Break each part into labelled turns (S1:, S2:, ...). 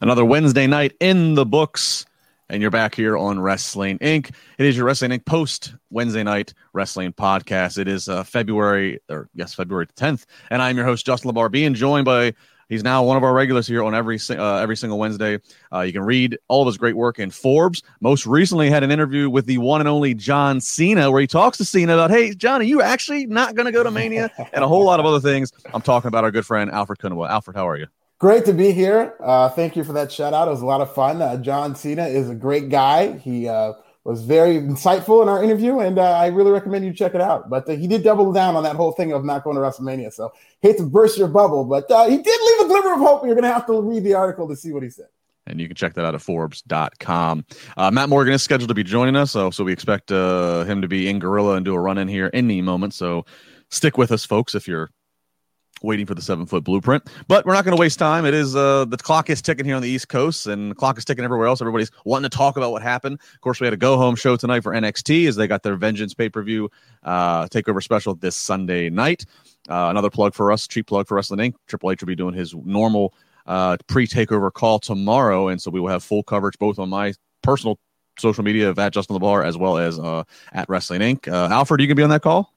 S1: Another Wednesday night in the books, and you're back here on Wrestling Inc. It is your Wrestling Inc. post Wednesday night wrestling podcast. It is uh, February, or yes, February 10th, and I'm your host Justin LaBar, being joined by He's now one of our regulars here on every uh, every single Wednesday. Uh, you can read all of his great work in Forbes. Most recently, had an interview with the one and only John Cena, where he talks to Cena about, "Hey, Johnny, you actually not going to go to Mania?" and a whole lot of other things. I'm talking about our good friend Alfred Konuwa. Alfred, how are you?
S2: Great to be here. Uh, thank you for that shout out. It was a lot of fun. Uh, John Cena is a great guy. He uh, was very insightful in our interview, and uh, I really recommend you check it out. But uh, he did double down on that whole thing of not going to WrestleMania. So hate to burst your bubble, but uh, he did leave a glimmer of hope. You're going to have to read the article to see what he said.
S1: And you can check that out at Forbes.com. Uh, Matt Morgan is scheduled to be joining us, so, so we expect uh, him to be in Gorilla and do a run in here any moment. So stick with us, folks, if you're waiting for the seven foot blueprint. But we're not going to waste time. It is uh, the clock is ticking here on the East Coast, and the clock is ticking everywhere else. Everybody's wanting to talk about what happened. Of course, we had a go home show tonight for NXT as they got their Vengeance pay per view uh, takeover special this Sunday night. Uh, another plug for us, cheap plug for Wrestling Inc. Triple H will be doing his normal uh, pre takeover call tomorrow, and so we will have full coverage both on my personal social media of at Justin LaBar as well as uh, at Wrestling Inc. Uh, Alfred, you can be on that call.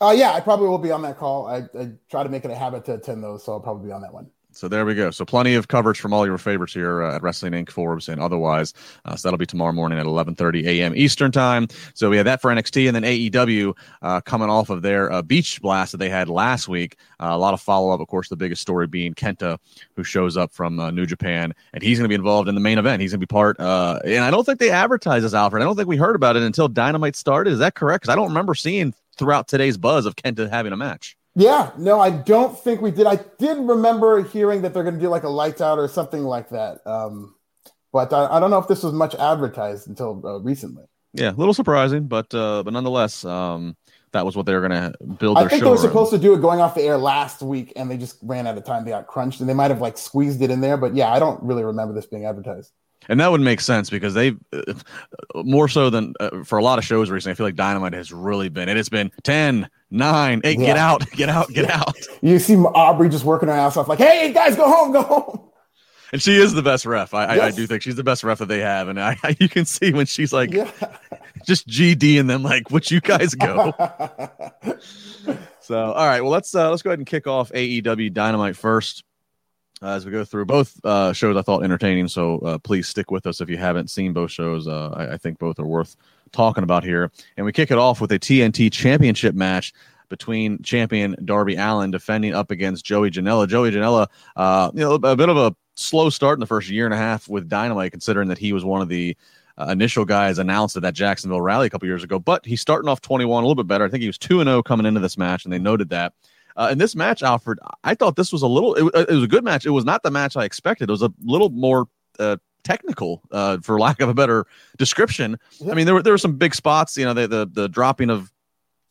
S2: Uh, yeah, I probably will be on that call. I, I try to make it a habit to attend those, so I'll probably be on that one.
S1: So there we go. So plenty of coverage from all your favorites here uh, at Wrestling Inc. Forbes and otherwise. Uh, so that'll be tomorrow morning at 11:30 a.m. Eastern time. So we have that for NXT and then AEW uh, coming off of their uh, beach blast that they had last week. Uh, a lot of follow up. Of course, the biggest story being Kenta, who shows up from uh, New Japan, and he's going to be involved in the main event. He's going to be part. and I don't think they advertised this, Alfred. I don't think we heard about it until Dynamite started. Is that correct? Because I don't remember seeing throughout today's buzz of Kenta having a match.
S2: Yeah, no, I don't think we did. I did remember hearing that they're going to do like a lights out or something like that. Um, but I, I, don't know if this was much advertised until uh, recently.
S1: Yeah, a little surprising, but uh, but nonetheless, um, that was what they were going to build. I
S2: think they were supposed to do it going off the air last week, and they just ran out of time. They got crunched, and they might have like squeezed it in there. But yeah, I don't really remember this being advertised.
S1: And that would make sense because they, uh, more so than uh, for a lot of shows recently, I feel like Dynamite has really been. It has been 10, 9, 8, yeah. get out, get out, get yeah. out.
S2: You see Aubrey just working her ass off, like, hey, guys, go home, go home.
S1: And she is the best ref. I, yes. I, I, do think she's the best ref that they have. And I, you can see when she's like, yeah. just GD and them, like, would you guys go? so, all right, well, let's uh, let's go ahead and kick off AEW Dynamite first uh, as we go through both uh, shows. I thought entertaining, so uh, please stick with us if you haven't seen both shows. Uh, I, I, think both are worth talking about here. And we kick it off with a TNT Championship match between champion Darby Allin defending up against Joey Janela. Joey Janela, uh, you know, a bit of a slow start in the first year and a half with Dynamite, considering that he was one of the uh, initial guys announced at that Jacksonville rally a couple years ago. But he's starting off 21, a little bit better. I think he was 2 0 coming into this match, and they noted that. Uh, in this match, Alfred, I thought this was a little. It, it, was a good match. It was not the match I expected. It was a little more uh, technical, uh, for lack of a better description. I mean, there were there were some big spots. You know, the the, the dropping of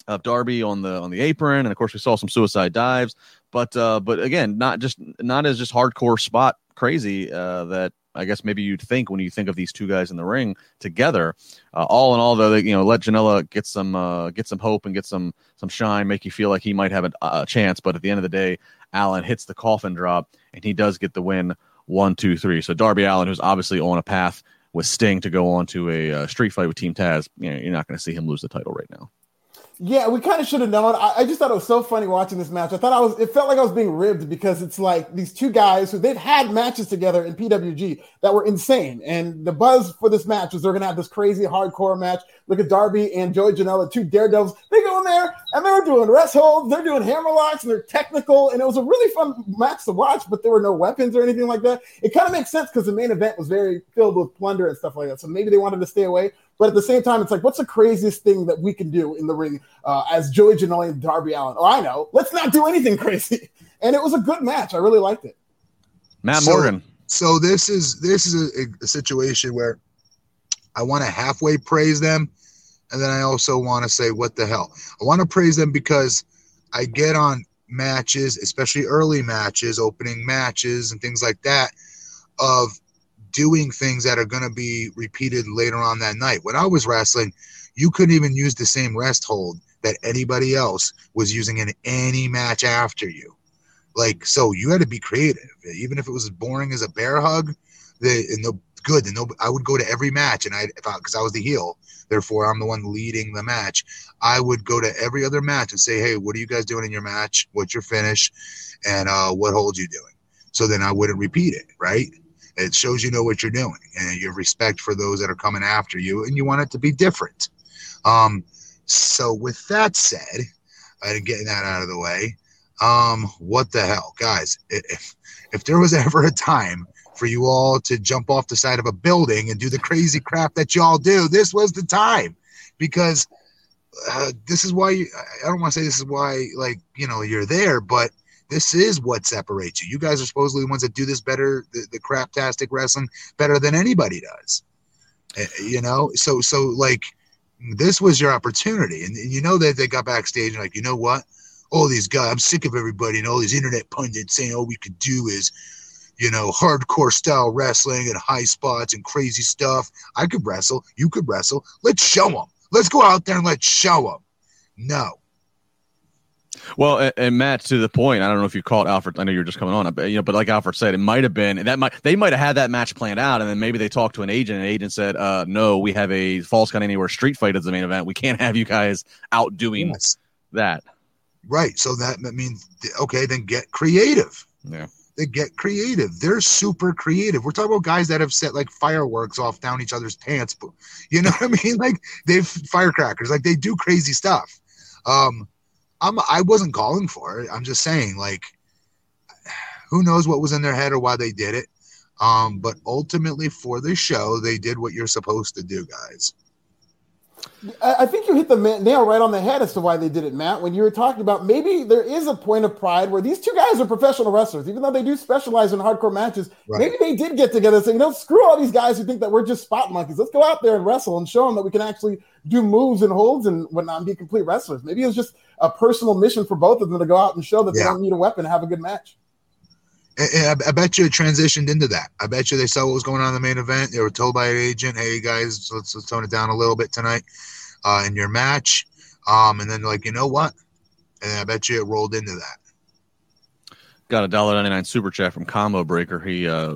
S1: of Darby on the on the apron, and of course we saw some suicide dives. But uh, but again, not just not as just hardcore spot crazy uh, that I guess maybe you'd think when you think of these two guys in the ring together. Uh, all in all, though, they, you know, let Janela get some uh, get some hope and get some some shine, make you feel like he might have a, a, chance. But at the end of the day, Allin hits the coffin drop, and he does get the win. One, two, three. So Darby Allin, who's obviously on a path with Sting to go on to a uh, street fight with Team Taz, you know, you're not going to see him lose the title right now.
S2: Yeah, we kind of should have known. I, I, just thought it was so funny watching this match. I thought I was, it felt like I was being ribbed because it's like these two guys who they've had matches together in PWG that were insane. And the buzz for this match was they're going to have this crazy hardcore match. Look at Darby and Joey Janela, two daredevils. They go in there and they were doing rest holds, they're doing hammer locks, and they're technical. And it was a really fun match to watch, but there were no weapons or anything like that. It kind of makes sense because the main event was very filled with plunder and stuff like that. So maybe they wanted to stay away. But at the same time, it's like, what's the craziest thing that we can do in the ring uh, as Joey Janela and Darby Allin? Oh, I know. Let's not do anything crazy. and it was a good match. I really liked it.
S1: Matt
S3: So-
S1: Morgan.
S3: So this is this is a, a situation where I want to halfway praise them, and then I also want to say, "What the hell?" I want to praise them because I get on matches, especially early matches, opening matches, and things like that, of doing things that are going to be repeated later on that night. When I was wrestling, you couldn't even use the same rest hold that anybody else was using in any match after you. Like, so you had to be creative, even if it was as boring as a bear hug. The and no good, no, I would go to every match, and I because I was the heel, therefore I'm the one leading the match. I would go to every other match and say, "Hey, what are you guys doing in your match? What's your finish? And uh, what hold you doing?" So then I wouldn't repeat it, right? It shows you know what you're doing and you have respect for those that are coming after you, and you want it to be different. Um, so with that said, and getting that out of the way, um, what the hell, guys? If if there was ever a time for you all to jump off the side of a building and do the crazy crap that y'all do, this was the time, because uh, this is why you, I don't want to say this is why like you know you're there, but this is what separates you. You guys are supposedly the ones that do this better, the, the craptastic wrestling better than anybody does. Uh, You know, so so like this was your opportunity, and, and you know that they got backstage and like, you know what? All these guys, I'm sick of everybody and all these internet pundits saying all we could do is, you know, hardcore style wrestling and high spots and crazy stuff. I could wrestle, you could wrestle. Let's show them. Let's go out there and let's show them. No,
S1: Well, and, and Matt, to the point, I don't know if you called Alfred. I know you're just coming on, but you know, but like Alfred said, it might have been that might they might have had that match planned out, and then maybe they talked to an agent, and the agent said, "Uh, no, we have a Falls Count Anywhere street fight as the main event. We can't have you guys out doing
S3: yes.
S1: that."
S3: right. So that that means okay, then get creative.
S1: Yeah.
S3: They get creative. They're super creative. We're talking about guys that have set like fireworks off down each other's pants. You know what I mean? Like they've firecrackers. Like they do crazy stuff. Um, I'm I wasn't calling for it. I'm just saying like who knows what was in their head or why they did it. Um, but ultimately for the show, they did what you're supposed to do, guys.
S2: I think you hit the nail right on the head as to why they did it, Matt. When you were talking about maybe there is a point of pride where these two guys are professional wrestlers, even though they do specialize in hardcore matches.
S3: Right.
S2: Maybe they did get together and say, you know, screw all these guys who think that we're just spot monkeys. Let's go out there and wrestle and show them that we can actually do moves and holds and whatnot and be complete wrestlers. Maybe it was just a personal mission for both of them to go out and show that they don't need a weapon have a good match.
S3: And- and I, I bet you it transitioned into that. I bet you they saw what was going on in the main event. They were told by an agent, "Hey guys, let's, let's tone it down a little bit tonight uh, in your match." Um, and then like, you know what? And I bet you it rolled into that.
S1: Got a dollar ninety nine super chat from Combo Breaker. He uh,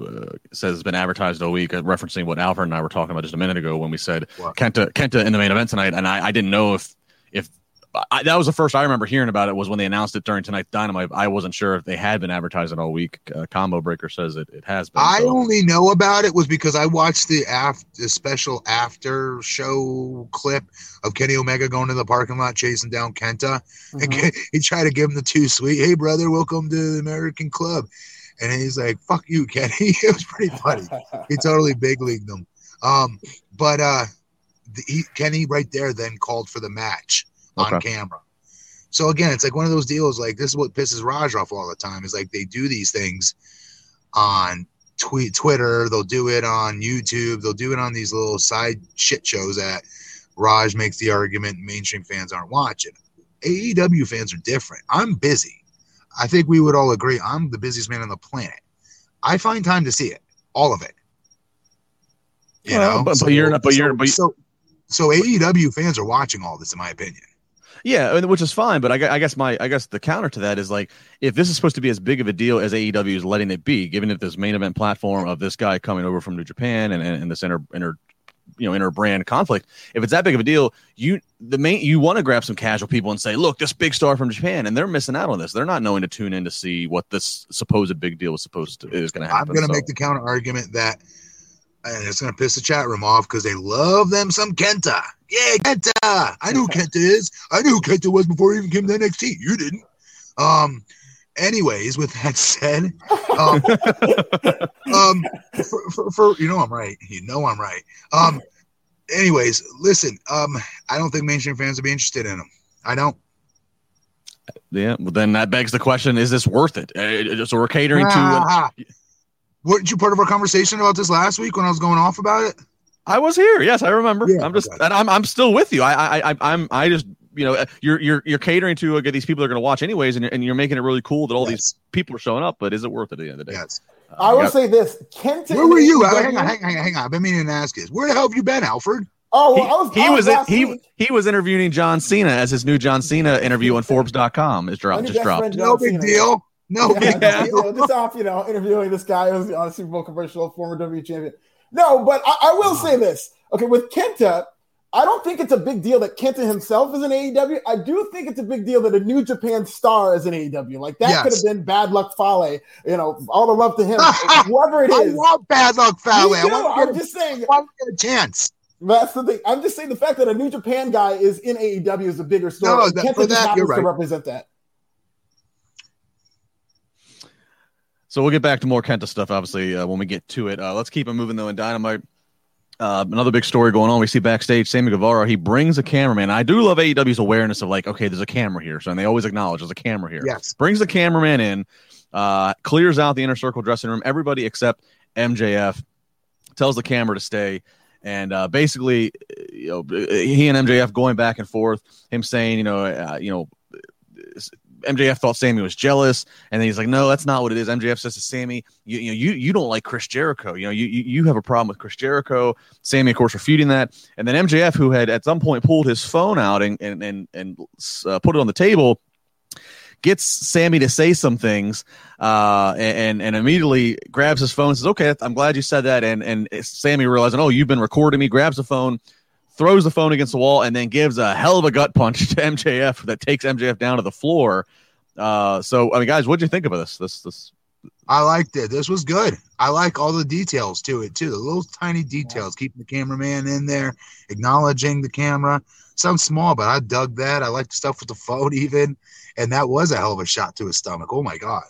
S1: says it's been advertised all week, uh, referencing what Alfred and I were talking about just a minute ago when we said
S3: What?
S1: Kenta Kenta in the main event tonight, and I, I didn't know if if I, that was the first I remember hearing about it was when they announced it during tonight's Dynamite. I wasn't sure if they had been advertising all week. Uh, Combo Breaker says it, it has been.
S3: I
S1: so-
S3: only know about it was because I watched the after the special after show clip of Kenny Omega going to the parking lot chasing down Kenta. And
S2: Mhm.
S3: Ken- he tried to give him the two sweet, hey brother, welcome to the American Club. And he's like, fuck you, Kenny. it was pretty funny. he totally big leagued them. Um, but uh, the, he, Kenny right there then called for the match on
S1: Okay.
S3: camera. So again, it's like one of those deals. Like this is what pisses Raj off all the time. Is like they do these things on tweet Twitter. They'll do it on YouTube. They'll do it on these little side shit shows that Raj makes the argument mainstream fans aren't watching. AEW fans are different. I'm busy. I think we would all agree. I'm the busiest man on the planet. I find time to see it, all of it. You
S1: Well,
S3: know,
S1: but- but you're not- but
S3: so,
S1: you're- but-
S3: so so AEW fans are watching all this, in my opinion.
S1: Yeah, which is fine, but I, I guess my I guess the counter to that is like if this is supposed to be as big of a deal as AEW is letting it be, given it this main event platform of this guy coming over from New Japan and, and, and this inner inner you know inner brand conflict, if it's that big of a deal, you the main you want to grab some casual people and say, look, this big star from Japan, and they're missing out on this. They're not knowing to tune in to see what this supposed big deal is supposed to is going to happen.
S3: I'm going to
S1: so-
S3: make the counter argument that, and it's going to piss the chat room off because they love them some Kenta. Yeah, Kenta. I knew who Kenta is. I knew who Kenta was before he even came to NXT. You didn't. Um. Anyways, with that said, um, um, for, for, for you know I'm right. You know I'm right. Um. Anyways, listen. Um, I don't think mainstream fans would be interested in them. I don't.
S1: Yeah, well, then that begs the question: Is this worth it? Uh, so we're catering to.
S3: Weren't you part of our conversation about this last week when I was going off about it?
S1: I was here. Yes, I remember.
S3: Yeah,
S1: I'm just, and I'm, I'm still with you. I, I, I, I'm, I just, you know, you're, you're, you're catering to uh, these people that are going to watch anyways, and you're, and you're making it really cool that all these people are showing up. But is it worth it at the end of the day?
S3: Yes.
S1: Uh,
S2: I will
S1: yeah.
S2: say this: Kenta.
S3: Where were you?
S2: AEW
S3: Hang on, hang on, hang on. I've been meaning to ask you. Where the hell have you been, Alfred?
S2: Oh,
S1: He,
S2: I was.
S1: he
S2: I
S1: was
S2: last
S1: he
S2: week.
S1: he was interviewing John Cena as his new John Cena interview on Forbes.com is dropped just dropped.
S3: No big
S2: Cena.
S3: deal. No
S2: Yeah,
S1: Yeah.
S2: you
S3: deal.
S2: know, just off, you know, interviewing this guy who's on a Super Bowl commercial, former WWE champion. No, but I, I will say this. Okay, with Kenta, I don't think it's a big deal that Kenta himself is an AEW. I do think it's a big deal that a New Japan star is an AEW. Like that
S3: Yes.
S2: could have been bad luck Fale. You know, all the love to him. Whoever it is.
S3: I
S2: is.
S3: want bad luck,
S2: Me
S3: Fowler. I
S2: too.
S3: want
S2: I'm
S3: to
S2: just saying.
S3: I want to get a chance.
S2: That's the thing. I'm just saying the fact that a New Japan guy is in AEW is a bigger story.
S3: No,
S2: and
S3: that-
S2: Kenta
S3: for
S2: just
S3: that, you're
S2: happens to
S3: right.
S2: represent that.
S1: So we'll get back to more Kenta stuff, obviously, uh, when we get to it. Uh, let's keep it moving though. In Dynamite, uh, another big story going on. We see backstage Sammy Guevara. He brings a cameraman. I do love AEW's awareness of like, okay, there's a camera here, so and they always acknowledge there's a camera here.
S3: Yes.
S1: Brings the cameraman in, uh, clears out the inner circle dressing room. Everybody except MJF tells the camera to stay. And uh, basically, you know, he and MJF going back and forth. Him saying, you know, uh, you know, MJF thought Sammy was jealous, and then he's like, "No, that's not what it is." MJF says to Sammy, "You, you know, you you don't like Chris Jericho. You know, you you you have a problem with Chris Jericho." Sammy, of course, refuting that, and then MJF, who had at some point pulled his phone out and and and and uh, put it on the table, gets Sammy to say some things, uh, and and immediately grabs his phone, and says, "Okay, I'm glad you said that." And and Sammy realizing, "Oh, you've been recording me," grabs the phone. Throws the phone against the wall and then gives a hell of a gut punch to MJF that takes MJF down to the floor. Uh, so I mean, guys, what'd you think of this? This this
S3: I liked it. This was good. I like all the details to it too. The little tiny details, keeping the cameraman in there, acknowledging the camera. Sounds small, but I dug that. I like the stuff with the phone even, and that was a hell of a shot to his stomach. Oh my god!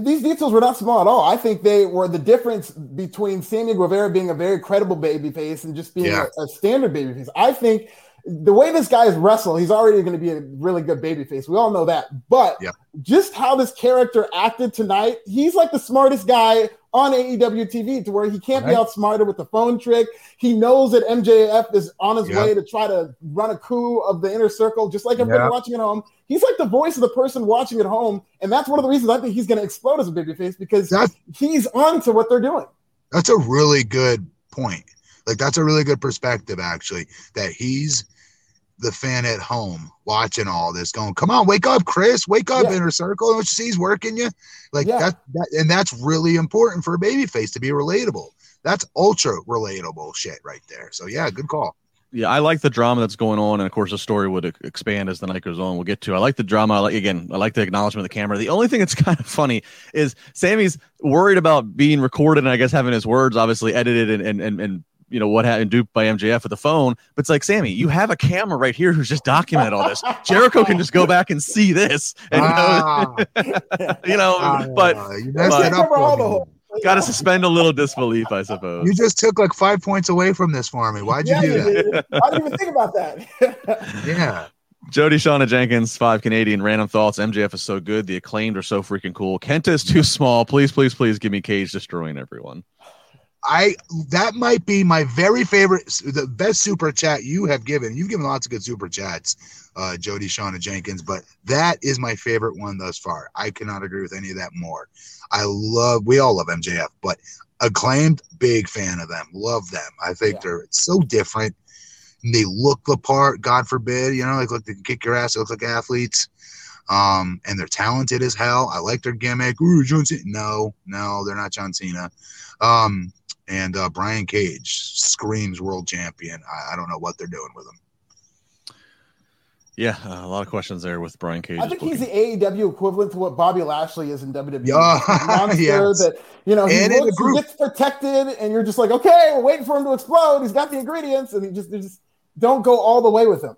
S2: These details were not small at all. I think they were the difference between Sammy Guevara being a very credible babyface and just being
S3: Yeah.
S2: a, a standard babyface. I think the way this guy is wrestled, he's already going to be a really good babyface. We all know that. But
S3: Yeah.
S2: just how this character acted tonight, he's like the smartest guy on AEW TV to where he can't be
S3: Right.
S2: outsmarted with the phone trick. He knows that MJF is on his
S3: Yeah.
S2: way to try to run a coup of the inner circle, just like everybody
S3: Yeah.
S2: watching at home. He's like the voice of the person watching at home. And that's one of the reasons I think he's going to explode as a babyface because
S3: That
S2: he's on to what they're doing.
S3: that's a really good point. Like that's a really good perspective, actually. That he's the fan at home watching all this, going, "Come on, wake up, Chris! Wake up,
S2: Yeah.
S3: inner circle! Don't you see he's working you?" Like
S2: Yeah.
S3: that, that, and that's really important for a babyface to be relatable. That's ultra relatable shit right there. So yeah, good call.
S1: yeah, I like the drama that's going on, and of course, the story would expand as the night goes on. We'll get to. I like the drama. I like again. I like the acknowledgement of the camera. The only thing that's kind of funny is Sammy's worried about being recorded, and I guess having his words obviously edited and and and. and you know what happened duped by MJF with the phone, but it's like Sammy, you have a camera right here who's just documented all this. Jericho can just go back and see this, and
S3: Ah,
S1: you know,
S3: ah,
S1: but
S3: you
S1: but-
S3: it up.
S2: Cover all
S3: for
S2: the
S3: me.
S2: holes.
S1: got to suspend a little disbelief, I suppose.
S3: You just took like five points away from this for me. Why'd you
S2: Yeah,
S3: do that?
S2: did. I didn't even think about that.
S3: Yeah.
S1: Jody Shauna Jenkins, five Canadian random thoughts. MJF is so good. The acclaimed are so freaking cool. Kenta is too small. Please, please, please give me Cage destroying everyone.
S3: I that might be my very favorite, the best super chat you have given. You've given lots of good super chats, uh, Jody, Shauna Jenkins, but that is my favorite one thus far. I cannot agree with any of that more. I love, we all love MJF, but acclaimed, big fan of them. Love them. I think
S2: Yeah.
S3: they're so different. And they look the part. God forbid, you know, like look, they can kick your ass. They look like athletes. Um, and they're talented as hell. I like their gimmick. Ooh, John Cena. No, no, they're not John Cena. Um, and uh, Brian Cage screams world champion. I, I don't know what they're doing with him.
S1: Yeah, uh, a lot of questions there with Brian Cage.
S2: I think he's the AEW equivalent to what Bobby Lashley is in WWE.
S3: Yeah,
S2: A monster
S3: yes.
S2: that you know he,
S3: And
S2: looks, he gets protected, and you're just like, okay, we're waiting for him to explode. He's got the ingredients, and he just just don't go all the way with him.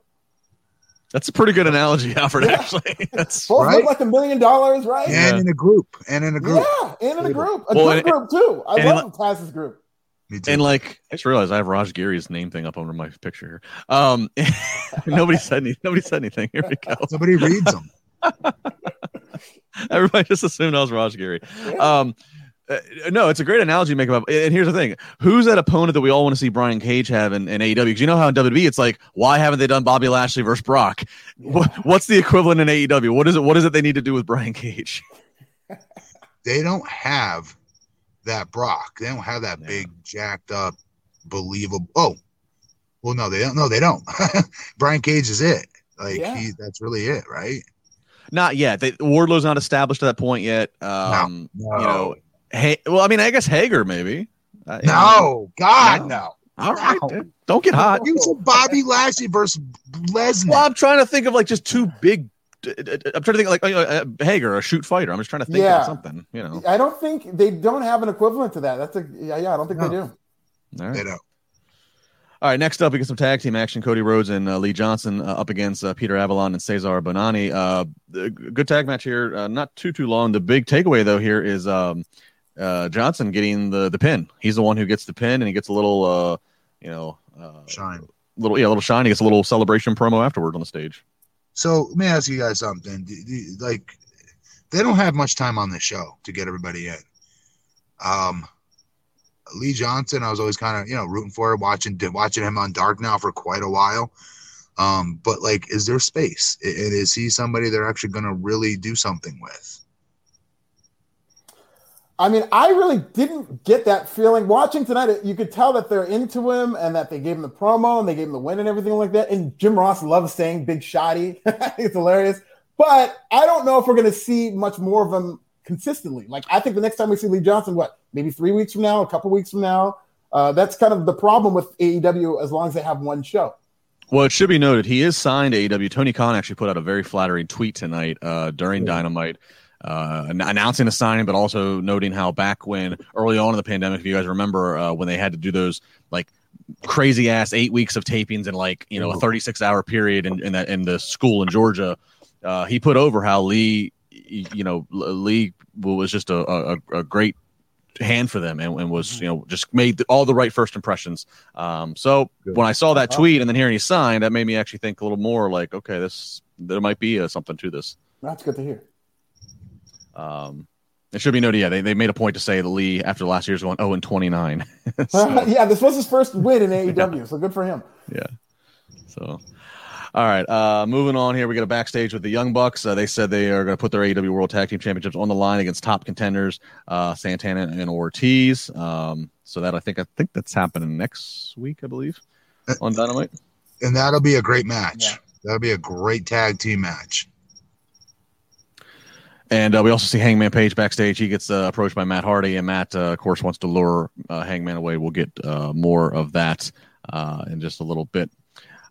S1: That's a pretty good analogy, Alfred.
S2: Yeah.
S1: Actually, that's
S2: Both
S3: Right.
S2: look like a million dollars, right?
S1: Yeah.
S3: And in a group. And in a group.
S2: Yeah, and in a group, a
S1: Well,
S2: good
S1: and-
S2: group too. I
S1: and-
S2: love Taz's group.
S3: Me too.
S1: and like I just realized I have Raj Giri's name thing up under my picture here. Um, nobody said any, nobody said anything. Here we go.
S3: Somebody reads them.
S1: Everybody just assumed I was Raj Giri. Um, uh, no, it's a great analogy you make about. And here's the thing: who's that opponent that we all want to see Brian Cage have in, in AEW? Because you know how in WWE it's like, why haven't they done Bobby Lashley versus Brock? What, what's the equivalent in AEW? What is it? What is it they need to do with Brian Cage?
S3: They don't have that Brock. They don't have that
S1: Yeah.
S3: big, jacked up, believable. Oh, well, no, they don't. No, they don't. Brian Cage is it. Like
S2: Yeah.
S3: he, that's really it, right?
S1: Not yet. They, Wardlow's not established to that point yet. Um,
S3: No.
S1: You know, hey, well, I mean, I guess Hager maybe. Uh, you know.
S3: No, God,
S1: No.
S3: no.
S1: All right,
S3: No.
S1: don't get hot.
S3: You said Bobby Lashley versus Lesnar.
S1: Well, I'm trying to think of like just two big. I'm trying to think like uh, uh, Hager, a shoot fighter. I'm just trying to think
S2: Yeah.
S1: of something. You know.
S2: I don't think they don't have an equivalent to that. That's a yeah, yeah. I don't think they do.
S1: All right.
S3: They don't.
S1: All right, next up, we get some tag team action. Cody Rhodes and uh, Lee Johnson uh, up against uh, Peter Avalon and Cezar Bononi. Uh, good tag match here. Uh, not too too long. The big takeaway though here is um, uh, Johnson getting the the pin. He's the one who gets the pin, and he gets a little, uh, you know, uh,
S3: Shine.
S1: little yeah, a little shine. He gets a little celebration promo afterward on the stage.
S3: So let me ask you guys something. Do- do- Like, they don't have much time on the show to get everybody in. Um, Lee Johnson, I was always kind of you know rooting for, watching watching him on Dark now for quite a while. Um, but like, is there space? And is he somebody they're actually going to really do something with?
S2: I mean, I really didn't get that feeling watching tonight. You could tell that they're into him and that they gave him the promo and they gave him the win and everything like that. And Jim Ross loves saying big shotty. it's hilarious. But I don't know if we're going to see much more of him consistently. Like, I think the next time we see Lee Johnson, what, maybe three weeks from now, a couple weeks from now? Uh, that's kind of the problem with AEW as long as they have one show.
S1: Well, it should be noted he is signed to AEW. Tony Khan actually put out a very flattering tweet tonight uh, during
S2: Yeah.
S1: Dynamite, uh, announcing the signing, but also noting how back when early on in the pandemic, if you guys remember, uh, when they had to do those like crazy ass eight weeks of tapings in like you know a 36 hour period in, in that in the school in Georgia, uh, he put over how Lee, you know, Lee was just a, a, a great hand for them and, and was you know just made all the right first impressions. Um, so
S3: Good.
S1: when I saw that tweet and then hearing he signed, that made me actually think a little more like, okay, this there might be uh, something to this.
S2: That's good to hear.
S1: Um, it should be noted, yeah, they, they made a point to say that Lee after last year's going 0 and 29. so,
S2: yeah, this was his first win in AEW, so good for him. Yeah.
S1: So, all right, uh, moving on here, we got a backstage with the Young Bucks. Uh, they said they are going to put their AEW World Tag Team Championships on the line against top contenders, uh, Santana and Ortiz. Um, so that I think I think that's happening next week, I believe, on Dynamite.
S3: And that'll be a great match.
S2: Yeah.
S3: That'll be a great tag team match.
S1: And uh, we also see Hangman Page backstage. He gets uh, approached by Matt Hardy, and Matt, uh, of course, wants to lure uh, Hangman away. We'll get uh, more of that uh, in just a little bit.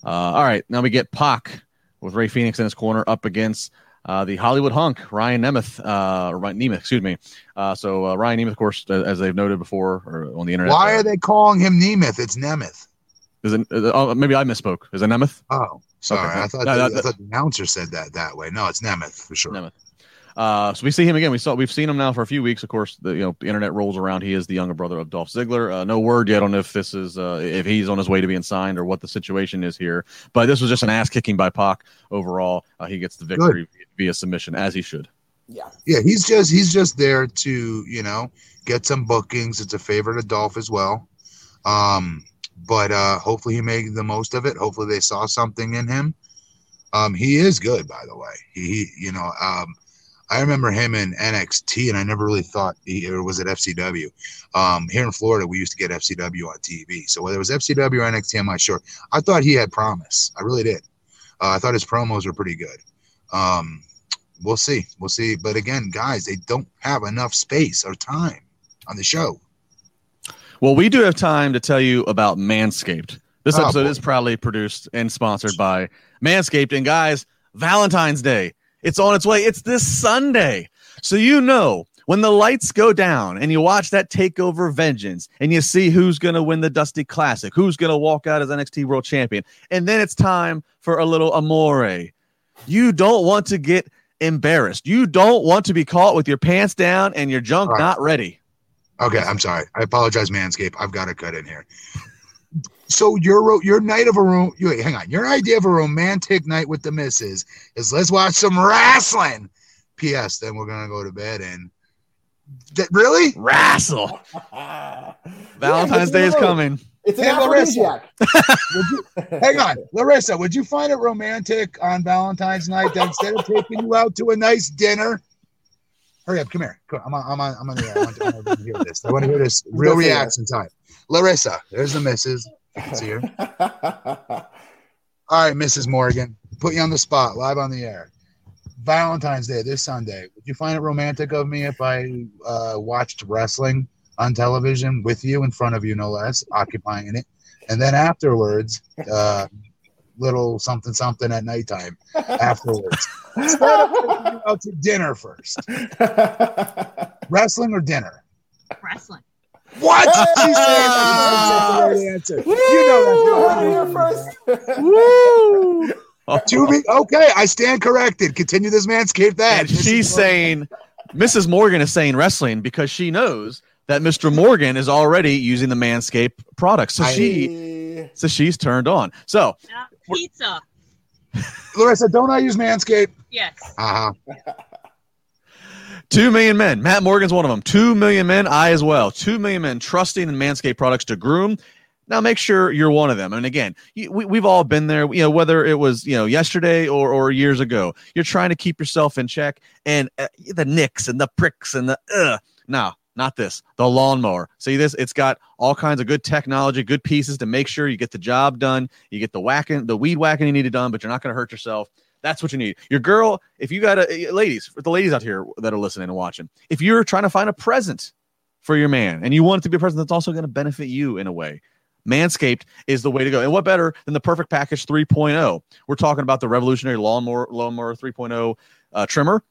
S1: Uh, all right, now we get Pac with Rey Fenix in his corner up against uh, the Hollywood hunk, Ryan Nemeth. Uh, or Ryan Nemeth, excuse me. Uh, so uh, Ryan Nemeth, of course, as they've noted before or on the internet.
S3: Why are they calling him Nemeth? It's Nemeth.
S1: Is it, uh, oh, maybe I misspoke. Is it Nemeth?
S3: Oh, sorry.
S1: Okay.
S3: I thought
S1: No,
S3: the, I thought the announcer said that that way. No, it's Nemeth for sure.
S1: Nemeth. Uh, so we see him again. We saw we've seen him now for a few weeks. Of course, the you know the internet rolls around. He is the younger brother of Dolph Ziggler. Uh, no word yet on if this is uh, if he's on his way to being signed or what the situation is here. But this was just an ass kicking by Pac. Overall, uh, he gets the victory via submission as he should.
S2: Yeah.
S3: Yeah, he's just he's just there to you know get some bookings. It's a favorite of Dolph as well. Um, but uh, hopefully he made the most of it. Hopefully they saw something in him. Um, he is good, by the way. He, he you know, um, I remember him in NXT, and I never really thought he or was it FCW. Um, here in Florida, we used to get FCW on TV. So whether it was FCW or NXT, I'm not sure. I thought he had promise. I really did. Uh, I thought his promos were pretty good. Um, we'll see. We'll see. But again, guys, they don't have enough space or time on the show.
S1: Well, we do have time to tell you about Manscaped. This
S3: Oh,
S1: episode
S3: boy.
S1: is proudly produced and sponsored by Manscaped. And guys, Valentine's Day, it's on its way. It's this Sunday. So you know when the lights go down and you watch that takeover vengeance and you see who's going to win the Dusty Classic, who's going to walk out as NXT World Champion, and then it's time for a little amore. You don't want to get embarrassed. You don't want to be caught with your pants down and your junk
S3: Right.
S1: not ready.
S3: Okay, I'm sorry. I apologize, Manscaped. I've got to cut in here. So your your night of a room. Wait, hang on. Your idea of a romantic night with the missus is let's watch some wrestling. P.S. Then we're gonna go to bed and. That, really?
S1: Wrestle. Valentine's
S2: Yeah,
S1: Day is coming.
S2: It's an
S3: Hey, Larissa.
S2: aphrodisiac.
S3: Would you, hang on, Larissa. Would you find it romantic on Valentine's night that instead of taking you out to a nice dinner? Hurry up, come here. Come on, I'm on. I'm on. I'm on the air. I want, to, I want to hear this. I want to hear this real reaction time. Larissa, there's the missus. You can see her. All right, Mrs. Morgan, put you on the spot, live on the air. Valentine's Day this Sunday. Would you find it romantic of me if I uh, watched wrestling on television with you in front of you, no less, occupying it, and then afterwards, uh, little something something at nighttime afterwards. Instead of taking you out to dinner first, wrestling or dinner?
S4: Wrestling.
S3: What? She said that's the right answer. You know
S2: Heard it here first.
S1: Woo!
S3: To be okay, I stand corrected. Continue this manscape that.
S1: And she's saying, Mrs. Morgan is saying wrestling because she knows that Mr. Morgan is already using the Manscaped product. So
S3: I-
S1: she, so she's turned on. So
S4: Not pizza.
S3: Larissa, don't I use Manscaped?
S4: Yes.
S3: Uh-huh.
S1: Two million men. Matt Morgan's one of them. Two million men. I as well. Two million men trusting in Manscaped products to groom. Now make sure you're one of them. And again, we, we've all been there. You know, whether it was you know yesterday or or years ago, you're trying to keep yourself in check, and uh, the nicks and the pricks and the uh. No, not this. The lawnmower. See this? It's got all kinds of good technology, good pieces to make sure you get the job done. You get the whacking, the weed whacking you need it done, but you're not going to hurt yourself. That's what you need. Your girl, if you got a ladies, the ladies out here that are listening and watching, if you're trying to find a present for your man and you want it to be a present that's also going to benefit you in a way, Manscaped is the way to go. And what better than the perfect package 3.0? We're talking about the revolutionary lawnmower lawnmower 3.0 uh, trimmer.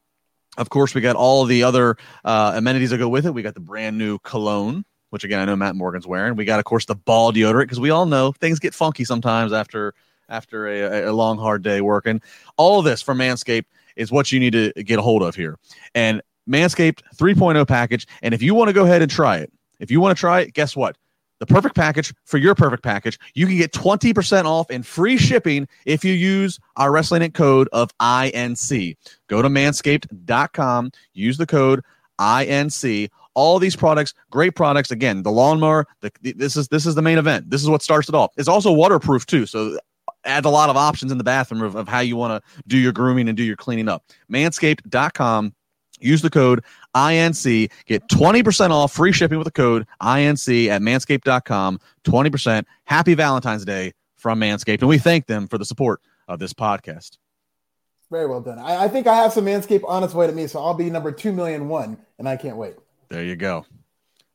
S1: Of course, we got all the other uh, amenities that go with it. We got the brand new cologne, which again I know Matt Morgan's wearing. We got, of course, the ball deodorant because we all know things get funky sometimes after after a, a long hard day working. All this from Manscaped is what you need to get a hold of here. And Manscaped 3.0 package. And if you want to go ahead and try it, if you want to try it, guess what? The perfect package for your perfect package. You can get 20% off and free shipping if you use our wrestling Inc. code of INC. Go to manscaped.com, use the code INC. All these products, great products. Again, the lawnmower, the, this is this is the main event. This is what starts it all. It's also waterproof too. So add a lot of options in the bathroom of, of how you want to do your grooming and do your cleaning up. Manscaped.com. Use the code INC. Get 20% off free shipping with the code INC at manscaped.com. 20%. Happy Valentine's Day from Manscaped. And we thank them for the support of this podcast.
S2: Very well done. I, I think I have some Manscaped on its way to me, so I'll be number two million one, and I can't wait.
S1: There you go.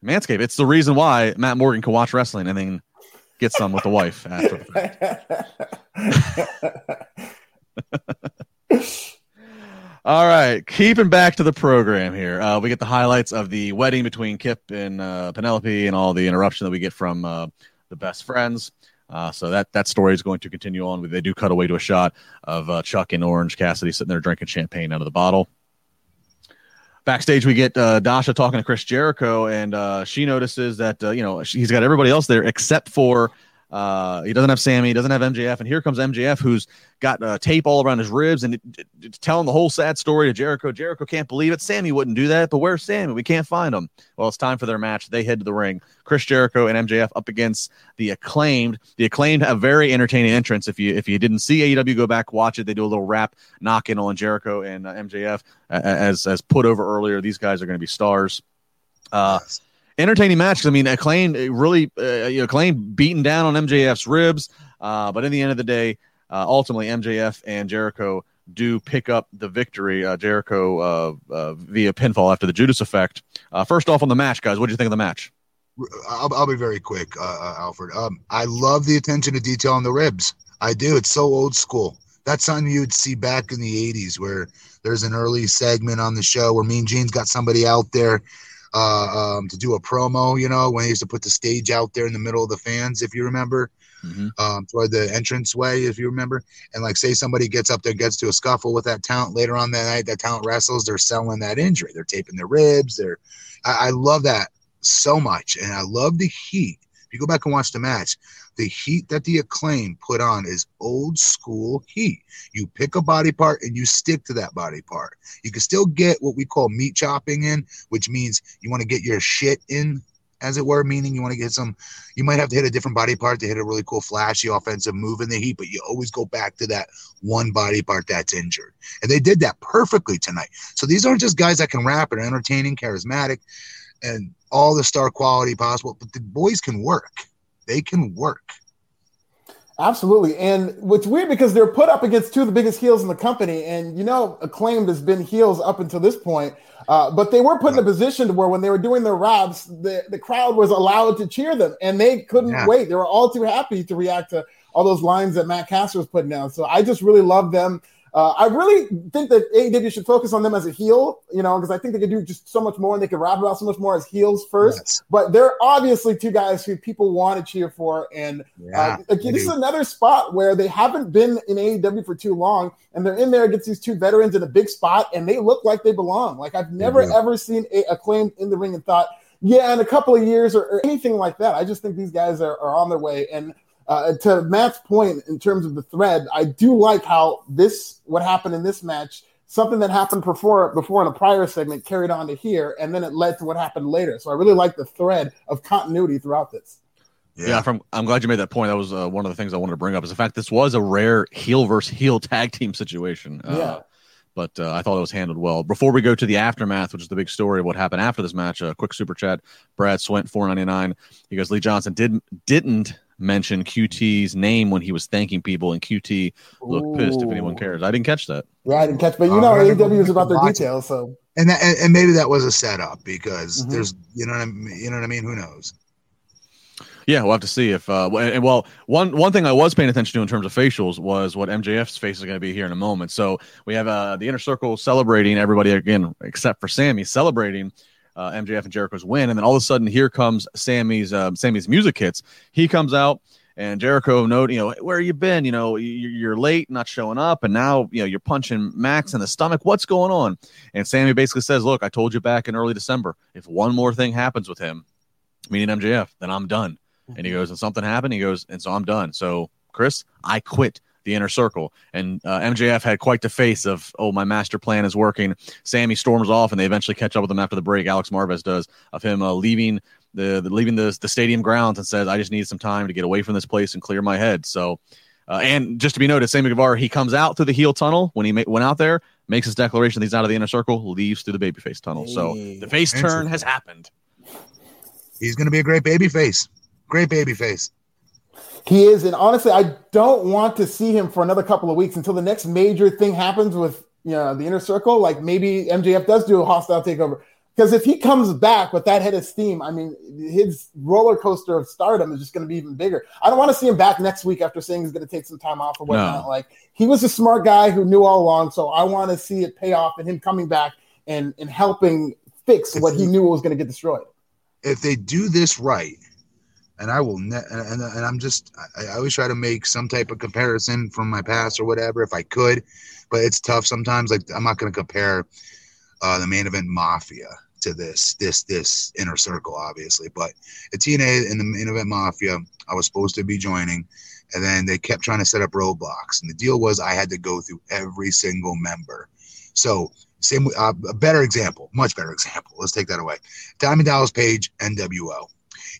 S1: Manscaped. It's the reason why Matt Morgan can watch wrestling and then get some with the wife after the fact. All right, keeping back to the program here. Uh, we get the highlights of the wedding between Kip and uh, Penelope, and all the interruption that we get from uh, the best friends. Uh, so that that story is going to continue on. They do cut away to a shot of uh, Chuck and Orange Cassidy sitting there drinking champagne out of the bottle. Backstage, we get uh, Dasha talking to Chris Jericho, and uh, she notices that uh, you know he's got everybody else there except for uh, he doesn't have Sammy, he doesn't have MJF, and here comes MJF, who's got uh, tape all around his ribs and it, it- it's telling the whole sad story to Jericho. Jericho can't believe it. Sammy wouldn't do that, but where's Sammy? We can't find him. Well, it's time for their match. They head to the ring. Chris Jericho and MJF up against the acclaimed. The acclaimed have very entertaining entrance. If you if you didn't see AEW, go back watch it. They do a little rap knocking on Jericho and uh, MJF uh, as as put over earlier. These guys are going to be stars. Uh, entertaining match. I mean, acclaim really uh, you know, acclaim beating down on MJF's ribs, uh, but in the end of the day, uh, ultimately MJF and Jericho do pick up the victory. Uh, Jericho uh, uh, via pinfall after the Judas effect. Uh, first off on the match, guys, what do you think of the match?
S3: I'll, I'll be very quick, uh, uh, Alfred. Um, I love the attention to detail on the ribs. I do. It's so old school. That's something you'd see back in the 80s where there's an early segment on the show where Mean Gene's got somebody out there uh, um, to do a promo, you know, when he used to put the stage out there in the middle of the fans, if you remember,
S1: Mhm.
S3: um, toward the entrance way, if you remember. And like, say somebody gets up there, gets to a scuffle with that talent later on that night, that talent wrestles, they're selling that injury. They're taping their ribs. They're, I, I love that so much. And I love the heat If you go back and watch the match, the heat that the acclaim put on is old school heat. You pick a body part and you stick to that body part. You can still get what we call meat chopping in, which means you want to get your shit in as it were, meaning you want to get some, you might have to hit a different body part to hit a really cool, flashy offensive move in the heat, but you always go back to that one body part that's injured. And they did that perfectly tonight. So these aren't just guys that can rap and are entertaining, charismatic, and all the star quality possible, but the boys can work. They can work.
S2: Absolutely. And what's weird because they're put up against two of the biggest heels in the company. And, you know, acclaimed has been heels up until this point. Uh, but they were put in a position to where when they were doing their raps, the, the crowd was allowed to cheer them and they couldn't
S3: Yeah.
S2: wait. They were all too happy to react to all those lines that Max Caster was putting down. So I just really love them. Uh, I really think that AEW should focus on them as a heel, you know, because I think they could do just so much more and they could rap about so much more as heels first.
S3: Yes.
S2: But they're obviously two guys who people want to cheer for. And
S3: Yeah.
S2: uh, again, this is another spot where they haven't been in AEW for too long, and they're in there against these two veterans in a big spot, and they look like they belong. Like I've never
S3: do.
S2: ever seen a acclaimed in the ring and thought, yeah, in a couple of years or, or anything like that. I just think these guys are, are on their way. And uh, to Matt's point in terms of the thread, I do like how this what happened in this match. Something that happened before before in a prior segment carried on to here, and then it led to what happened later. So I really like the thread of continuity throughout this.
S1: Yeah, from I'm glad you made that point. That was uh, one of the things I wanted to bring up. Is the fact this was a rare heel versus heel tag team situation. Uh,
S2: Yeah.
S1: But uh, I thought it was handled well. Before we go to the aftermath, which is the big story of what happened after this match, a quick super chat. Brad Swent, four ninety nine. He goes, Lee Johnson did didn't mention QT's name when he was thanking people, and QT looked pissed. If anyone cares, I didn't catch that.
S2: Yeah, I didn't catch, but you
S3: Oh,
S2: know,
S3: I
S2: AEW is about their details. So
S3: and that and, and maybe that was a setup because
S2: Mhm.
S3: there's you know what I mean, you know what I mean who knows
S1: Yeah, we'll have to see if. Uh, and well, one one thing I was paying attention to in terms of facials was what MJF's face is going to be here in a moment. So we have uh, the inner circle celebrating everybody again, except for Sammy celebrating uh, MJF and Jericho's win, and then all of a sudden here comes Sammy's uh, Sammy's music hits. He comes out. And Jericho note, you know, where you been? You know, you- you're late, not showing up, and now you know you're punching Max in the stomach. What's going on? And Sammy basically says, "Look, I told you back in early December. If one more thing happens with him, meaning MJF, then I'm done." And he goes, and something happened. He goes, and so I'm done. So, Chris, I quit the inner circle. And uh, MJF had quite the face of, oh, my master plan is working. Sammy storms off, and they eventually catch up with him after the break. Alex Marvez does of him uh, leaving the, the leaving the the stadium grounds and says, I just need some time to get away from this place and clear my head. So. Uh, and just to be noted, Sammy Guevara, he comes out through the heel tunnel when he ma- went out there, makes his declaration that he's out of the inner circle, leaves through the babyface tunnel. So the face turn has happened.
S3: he's going to be a great baby face great baby face
S2: he is, and honestly, I don't want to see him for another couple of weeks until the next major thing happens with you know the inner circle. Like maybe MJF does do a hostile takeover. Because if he comes back with that head of steam, I mean, his roller coaster of stardom is just going to be even bigger. I don't want to see him back next week after saying he's going to take some time off or whatnot.
S1: No.
S2: Like he was a smart guy who knew all along, so I want to see it pay off and him coming back and and helping fix
S3: If
S2: what he
S3: he-
S2: knew was going to get destroyed.
S3: if they do this right and I will, ne- and, and, and I'm just, I, I always try to make some type of comparison from my past or whatever if I could, but it's tough sometimes. Like I'm not going to compare uh, the main event Mafia to this, this, this inner circle, obviously, but at TNA in the main event Mafia, I was supposed to be joining, and then they kept trying to set up roadblocks, and the deal was I had to go through every single member. So same, uh, a better example, much better example. Let's take that away. Diamond Dallas Page, NWO.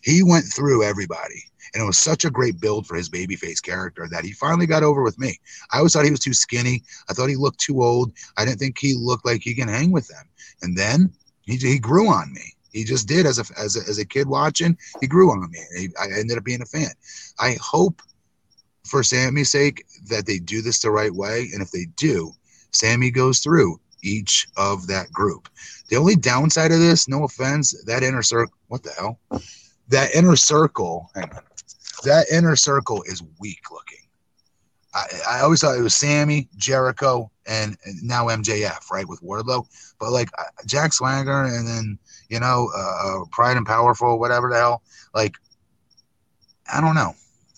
S3: He went through everybody, and it was such a great build for his babyface character that he finally got over with me. I always thought he was too skinny. I thought he looked too old. I didn't think he looked like he can hang with them. And then he, he grew on me. He just did as a, as a as a kid watching. He grew on me. He, I ended up being a fan. I hope for Sammy's sake that they do this the right way, and if they do, Sammy goes through each of that group. The only downside of this, no offense, that inner circle, what the hell? That inner circle, that inner circle is weak looking. I, I always thought it was Sammy, Jericho, and, now MJF, right, with Wardlow. But like uh, Jack Swagger and then, you know, uh, Pride and Powerful, whatever the hell, like, I don't know.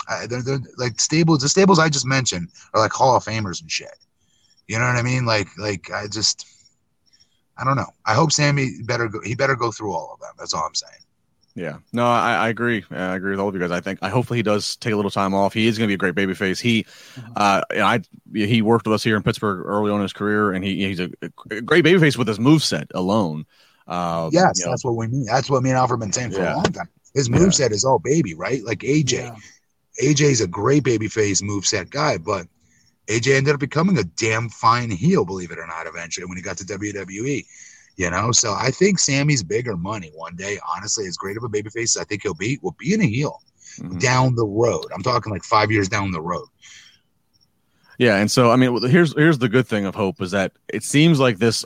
S3: I, they're, they're like stables, the stables I just mentioned are like Hall of Famers and shit. You know what I mean? Like, like I just, I don't know. I hope Sammy better go. He better go through all of them. That's all I'm saying.
S1: Yeah, no, I, I agree. I agree with all of you guys. I think I hopefully he does take a little time off. He is going to be a great babyface. He, uh, I he worked with us here in Pittsburgh early on in his career, and he he's a, a great babyface with his moveset alone. Uh,
S3: Yes,
S1: you know,
S3: that's what we mean. That's what me and Alfred have been saying for
S1: Yeah.
S3: a long time. His
S1: Yeah.
S3: moveset is all baby, right? Like AJ.
S2: Yeah.
S3: AJ's a great babyface moveset guy, but AJ ended up becoming a damn fine heel, believe it or not, eventually when he got to WWE. You know, so I think Sammy's bigger money one day. Honestly, as great of a babyface as I think he'll be, will be in a heel
S1: mhm.
S3: down the road. I'm talking like five years down the road.
S1: Yeah, and so I mean, here's here's the good thing of Hope is that it seems like this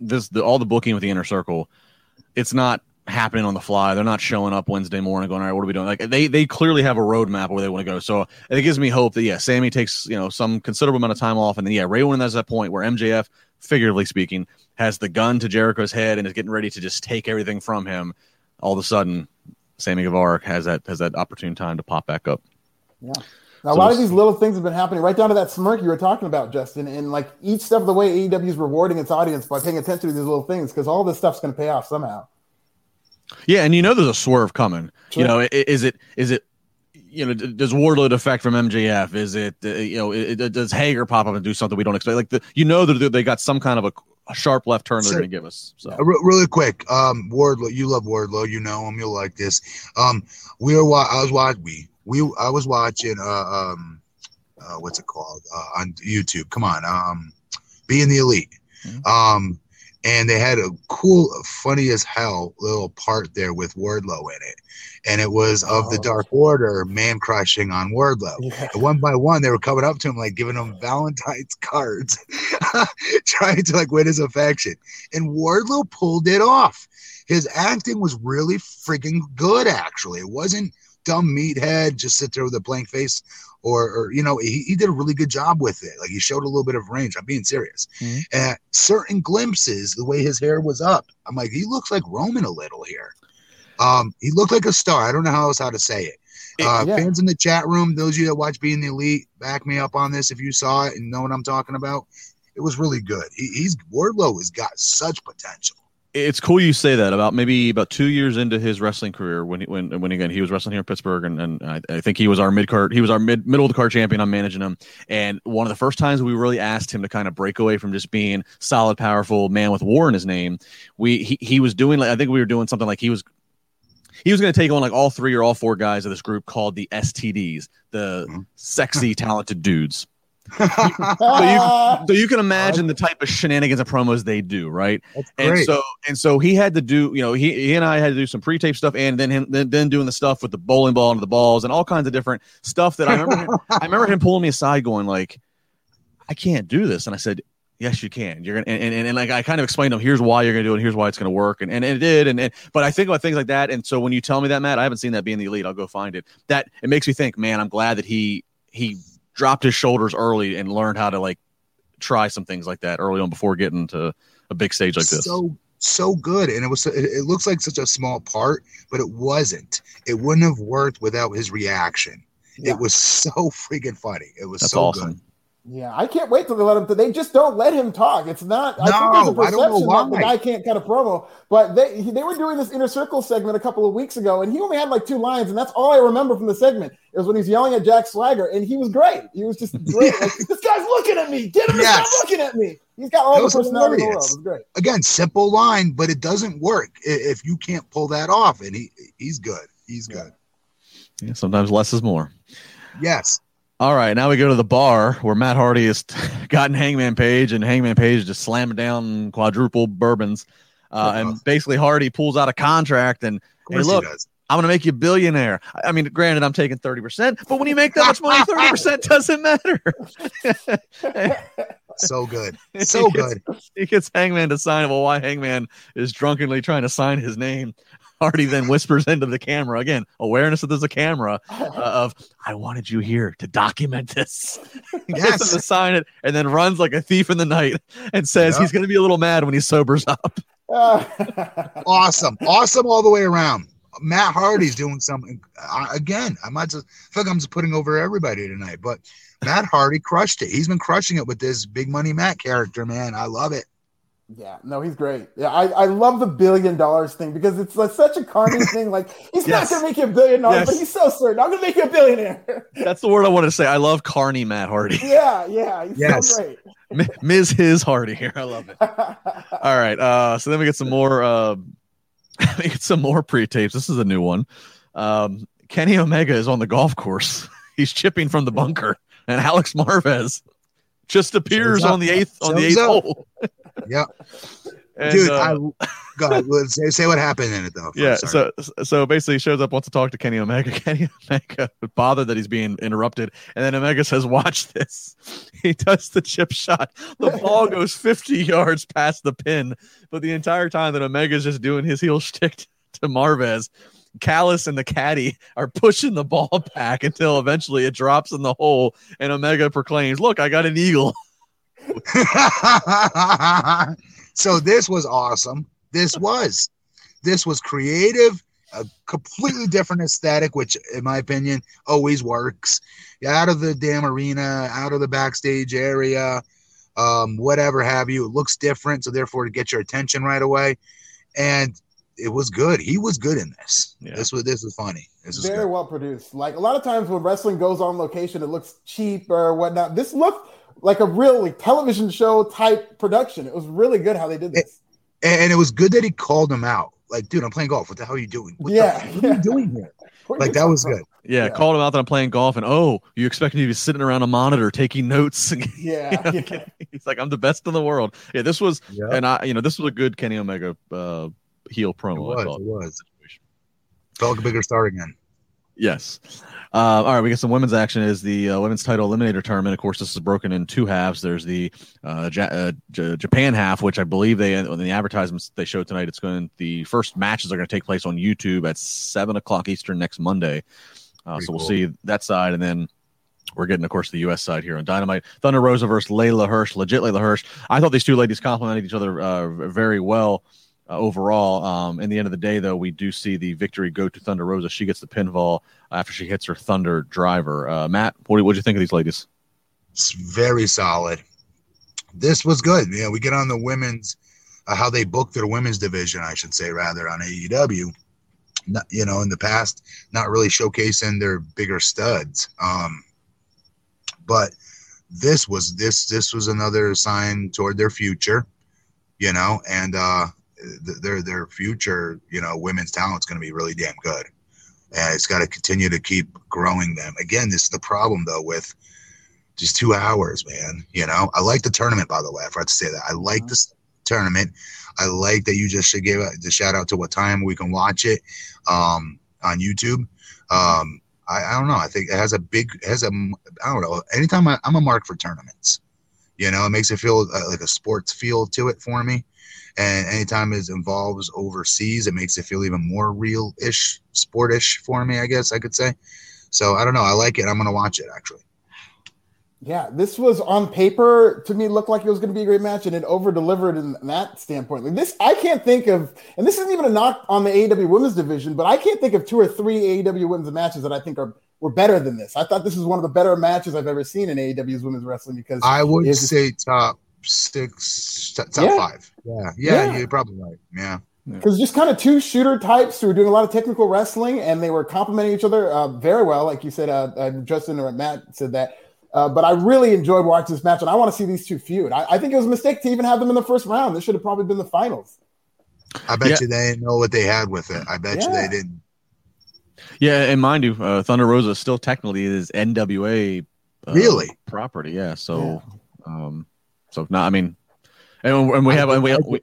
S1: this the, all the booking with the inner circle, it's not happening on the fly. They're not showing up Wednesday morning going, all right, what are we doing? Like they they clearly have a roadmap where they want to go. So it gives me hope that yeah, Sammy takes you know some considerable amount of time off, and then yeah, Ray Wynn at that point where MJF, figuratively speaking, has the gun to Jericho's head and is getting ready to just take everything from him. All of a sudden, Sammy Guevara has that has that opportune time to pop back up.
S2: Now,
S1: So
S2: a lot of these little things have been happening right down to that smirk you were talking about, Justin. And like each step of the way, AEW is rewarding its audience by paying attention to these little things because all this stuff's going to pay off somehow.
S1: Yeah, and you know there's a swerve coming.
S2: Sure.
S1: You know, is it is it you know does Wardlow defect from MJF? Is it uh, you know it, it- does Hager pop up and do something we don't expect? Like the you know that they got some kind of a, a sharp left turn they're
S3: Sure.
S1: going to give us. So
S3: Uh, really quick, um, Wardlow, you love Wardlow, you know him, you'll like this. Um, we were, wa- I was watching, we, we, I was watching, uh, um, uh, what's it called, uh, on YouTube? Come on, um, being the elite.
S1: Mhm.
S3: Um, and they had a cool, funny as hell little part there with Wardlow in it, and it was of the
S2: Oh.
S3: Dark Order man crushing on Wardlow.
S2: Yeah.
S3: And one by one, they were coming up to him, like giving him Valentine's cards, trying to like win his affection. And Wardlow pulled it off. His acting was really freaking good, actually. It wasn't dumb meathead, just sit there with a blank face, or, or you know, he, he did a really good job with it. Like he showed a little bit of range. I'm being serious.
S1: Mhm.
S3: And certain glimpses, the way his hair was up, I'm like, he looks like Roman a little here. Um, he looked like a star. I don't know how else how to say it. Uh,
S2: Yeah.
S3: Fans in the chat room, those of you that watch Being the Elite, back me up on this if you saw it and know what I'm talking about. It was really good. He, he's Wardlow has got such potential.
S1: it's cool you say that about maybe about two years into his wrestling career when he when when again he was wrestling here in Pittsburgh and, and I, I think he was our mid card he was our mid middle of the card champion I'm managing him and one of the first times we really asked him to kind of break away from just being solid powerful man with war in his name we he, he was doing like I think we were doing something like he was he was going to take on like all three or all four guys of this group called the STDs the
S3: Mhm.
S1: sexy talented dudes so you so you can imagine the type of shenanigans and promos they do right and so and so he had to do, you know, he, he and I had to do some pre-tape stuff and then him then, then doing the stuff with the bowling ball and the balls and all kinds of different stuff that I remember him, I remember him pulling me aside going like, I can't do this. And I said, Yes, you can. You're gonna and, and, and like I kind of explained to him, here's why you're gonna do it, here's why it's gonna work. And and, and it did. And, and but I think about things like that. And so when you tell me that, Matt, I haven't seen that being the elite. I'll go find it. That it makes me think, man, I'm glad that he he dropped his shoulders early and learned how to like try some things like that early on before getting to a big stage like this.
S3: So so good, and it was. It, it looks like such a small part, but it wasn't. It wouldn't have worked without his reaction.
S2: Yeah.
S3: It was so freaking funny. It was
S1: That's
S3: so
S1: awesome.
S3: good.
S2: Yeah, I can't wait till they let him. They just don't let him talk. It's not. I think
S3: No,
S2: there's a
S3: I don't know
S2: perception that the guy can't cut a promo. But they he- they were doing this inner circle segment a couple of weeks ago, and he only had like two lines, and that's all I remember from the segment. It was when he's yelling at Jack Swagger, and he was great. He was just great. like, this guy's looking at me. Get him to
S3: Yes.
S2: stop looking at me. He's got all
S3: That
S2: the
S3: was
S2: personality in the world. It was great.
S3: Again, simple line, but it doesn't work if you can't pull that off. And he he's good. He's
S2: Yeah.
S3: good.
S1: Yeah, sometimes less is more.
S3: Yes.
S1: All right, now we go to the bar where Matt Hardy has gotten Hangman Page, and Hangman Page just slamming down quadruple bourbons. Uh, and basically, Hardy pulls out a contract, and
S3: course
S1: look.
S3: he.
S1: I'm going to make you a billionaire. I mean, granted, I'm taking 30%, but when you make that much money, 30% doesn't matter.
S3: So good.
S1: He
S3: So
S1: gets-
S3: good.
S1: He gets Hangman to sign. Well, why Hangman is drunkenly trying to sign his name. Hardy then whispers into the camera again, awareness that there's a camera uh, of I wanted you here to document this. He Gets him to sign it and then runs like a thief in the night and says
S3: Yeah.
S1: he's going to be a little mad when he sobers up.
S3: Awesome. Awesome all the way around. Matt Hardy's doing something uh, again. I might just I feel like I'm just putting over everybody tonight, but Matt Hardy crushed it. He's been crushing it with this big money Matt character, man. I love it.
S2: Yeah, no, he's great. Yeah, I, I love the billion dollars thing because it's like such a carny thing. Like he's
S1: Yes.
S2: not gonna make you a billion dollars,
S1: Yes.
S2: but he's so certain I'm gonna make you a billionaire.
S1: That's the word I wanted to say. I love Carney Matt Hardy.
S2: yeah, yeah, he's
S3: Yes.
S2: so great.
S1: M- Ms. His Hardy here. I love it. All right. Uh, so then we get some more. Uh, we get some more pre-tapes. This is a new one. Um, Kenny Omega is on the golf course. He's chipping from the bunker, and Alex Marvez just appears on the eighth on the eighth hole.
S3: Yeah,
S1: And,
S3: dude.
S1: uh,
S3: I go ahead. Say, say what happened in it though.
S1: yeah. So so basically, he shows up, wants to talk to Kenny Omega. Kenny Omega bothered that he's being interrupted, and then Omega says, "Watch this." He does the chip shot. The ball goes 50 yards past the pin, but the entire time that Omega's just doing his heel shtick to Marvez, Callis and the caddy are pushing the ball back until eventually it drops in the hole, and Omega proclaims, "Look, I got an eagle."
S3: so this was awesome. This was, this was creative, a completely different aesthetic, which in my opinion always works. Out of the damn arena, out of the backstage area, um, whatever have you. It looks different, so therefore to get your attention right away. And it was good. He was good in this.
S1: Yeah.
S3: This was this was funny. This was
S2: Very
S3: good.
S2: well produced. Like a lot of times when wrestling goes on location, it looks cheap or whatnot. This looked like a really television show type production. It was really good how they did this.
S3: And, and it was good that he called him out. Like, dude, I'm playing golf. What the hell are you doing? What the-
S2: Yeah,
S3: what are you doing here?
S2: Where
S3: Like that was
S2: from?
S3: good.
S1: Yeah,
S2: Yeah.
S1: called him out that I'm playing golf, and oh, you expect me to be sitting around a monitor taking notes?
S2: Yeah, yeah.
S1: He's like, I'm the best in the world. Yeah, this was,
S3: Yeah.
S1: and I, you know, this was a good Kenny Omega uh, heel
S3: It
S1: promo. I thought.
S3: It was. Felt like a bigger star again.
S1: Yes. Uh, all right, we get some women's action. Is the uh, women's title eliminator tournament? Of course, this is broken in two halves. There's the uh, ja- uh, J- Japan half, which I believe they in the advertisements they showed tonight. It's going. The first matches are going to take place on YouTube at seven o'clock Eastern next Monday. Uh, so we'll
S3: cool.
S1: see that side, and then we're getting, of course, the U.S. side here on Dynamite. Thunder Rosa versus Leyla Hirsch. Legit Leyla Hirsch. I thought these two ladies complemented each other uh, very well uh, overall. Um, in the end of the day, though, we do see the victory go to Thunder Rosa. She gets the pinfall after she hits her Thunder driver. Uh, Matt, what do you think of these ladies?
S3: It's very solid. This was good. Yeah, we get on the women's, uh, how they booked their women's division, I should say, rather on AEW. Not, you know, in the past, not really showcasing their bigger studs. Um, but this was this this was another sign toward their future, you know, and uh, their their future, you know, women's talent's going to be really damn good, and it's got to continue to keep growing them. Again, this is the problem though with just two hours, man. You know, I like the tournament, by the way. I forgot to say that. I like this tournament. I like that you just should give a, the shout out to what time we can watch it um, on YouTube. Um, I, I don't know. I think it has a big, it has a, I don't know. Anytime I, I'm a mark for tournaments, you know, it makes it feel uh, like a sports feel to it for me. And anytime it involves overseas, it makes it feel even more real ish, sportish for me, I guess I could say. So I don't know. I like it. I'm going to watch it actually.
S2: Yeah, this was on paper to me looked like it was going to be a great match, and it over delivered in that standpoint. Like this, I can't think of, and this isn't even a knock on the AEW women's division, but I can't think of two or three AEW women's matches that I think are were better than this. I thought this was one of the better matches I've ever seen in AEW's women's wrestling because
S3: I would say top six, top
S2: Yeah.
S3: five. Yeah, yeah,
S2: Yeah.
S3: you're probably right. Yeah,
S2: because just kind of two shooter types who were doing a lot of technical wrestling and they were complementing each other uh, very well. Like you said, uh, uh, Justin or Matt said that. Uh, but I really enjoyed watching this match, and I want to see these two feud. I, I think it was a mistake to even have them in the first round. This should have probably been the finals.
S3: I bet
S1: Yeah.
S3: you they didn't know what they had with it. I bet you they didn't.
S1: Yeah, and mind you, uh, Thunder Rosa still technically is NWA uh,
S3: Really?
S1: property. Yeah, so um, so no, I mean, and, and we have and we, we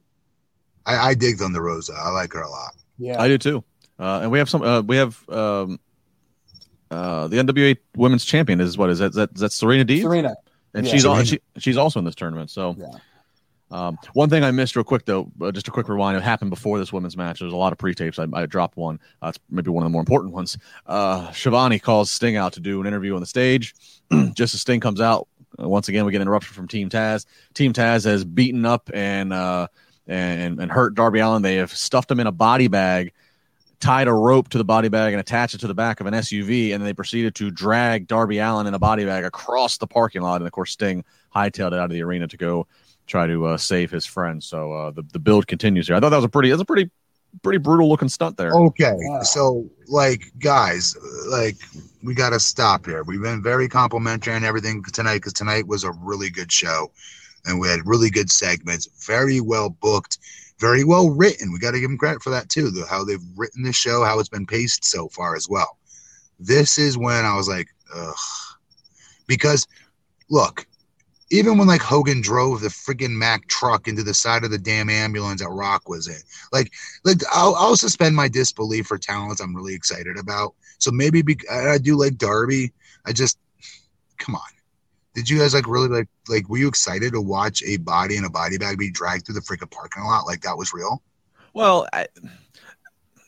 S3: I, I dig the Rosa. I like her a lot.
S2: Yeah,
S1: I do too. Uh, and we have some. Uh, we have um, uh, the NWA Women's Champion is what is that? Is that, is that Serena Deeb?
S2: Serena.
S1: and
S2: Yeah.
S1: she's all, she, she's also in this tournament. So,
S2: Yeah.
S1: um, one thing I missed real quick though, uh, just a quick rewind. It happened before this women's match. There's a lot of pre-tapes. I, I dropped one. Uh, it's maybe one of the more important ones. Uh, Schiavone calls Sting out to do an interview on the stage. just as Sting comes out, once again we get an interruption from Team Taz. Team Taz has beaten up and uh, and and hurt Darby Allin. They have stuffed him in a body bag tied a rope to the body bag and attached it to the back of an SUV, and then they proceeded to drag Darby Allin in a body bag across the parking lot. And of course, Sting hightailed it out of the arena to go try to uh, save his friend. So uh, the the build continues here. I thought that was a pretty that's a pretty pretty brutal looking stunt there.
S3: Okay,
S2: Yeah.
S3: so like guys, like we got to stop here. We've been very complimentary on everything tonight because tonight was a really good show, and we had really good segments, very well booked, very well written. We got to give them credit for that too. The, how they've written the show, how it's been paced so far as well. This is when I was like, ugh, because look. Even when like Hogan drove the friggin' Mack truck into the side of the damn ambulance that Rock was in, like like I'll, I'll suspend my disbelief for talents I'm really excited about. So maybe be, I do like Darby. I just come on. Did you guys like really like like were you excited to watch a body in a body bag be dragged through the freaking parking lot like that was real?
S1: Well, I,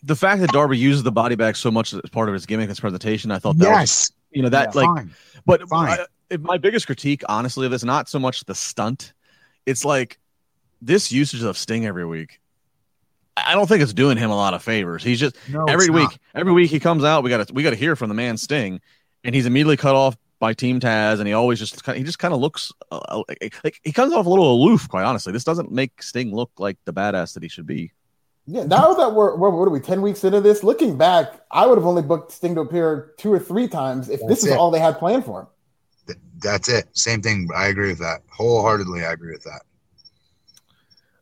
S1: the fact that Darby uses the body bag so much as part of his gimmick, his presentation, I thought that was, you know, that
S2: Yeah,
S1: like
S3: fine.
S1: But
S3: Fine.
S1: I- my biggest critique, honestly, of this, not so much the stunt, it's like this usage of Sting every week. I don't think it's doing him a lot of favors. He's just
S3: No,
S1: every week,
S3: not.
S1: every week he comes out, we got to we got to hear from the man Sting, and he's immediately cut off by Team Taz, and he always just he just kind of looks uh, like, like he comes off a little aloof. Quite honestly, this doesn't make Sting look like the badass that he should be.
S2: Yeah, now that we're, we're what are we ten weeks into this? Looking back, I would have only booked Sting to appear two or three times if this is
S3: it.
S2: all they had planned for him.
S3: Th- That's it. Same thing. I agree with that. Wholeheartedly, I agree with that.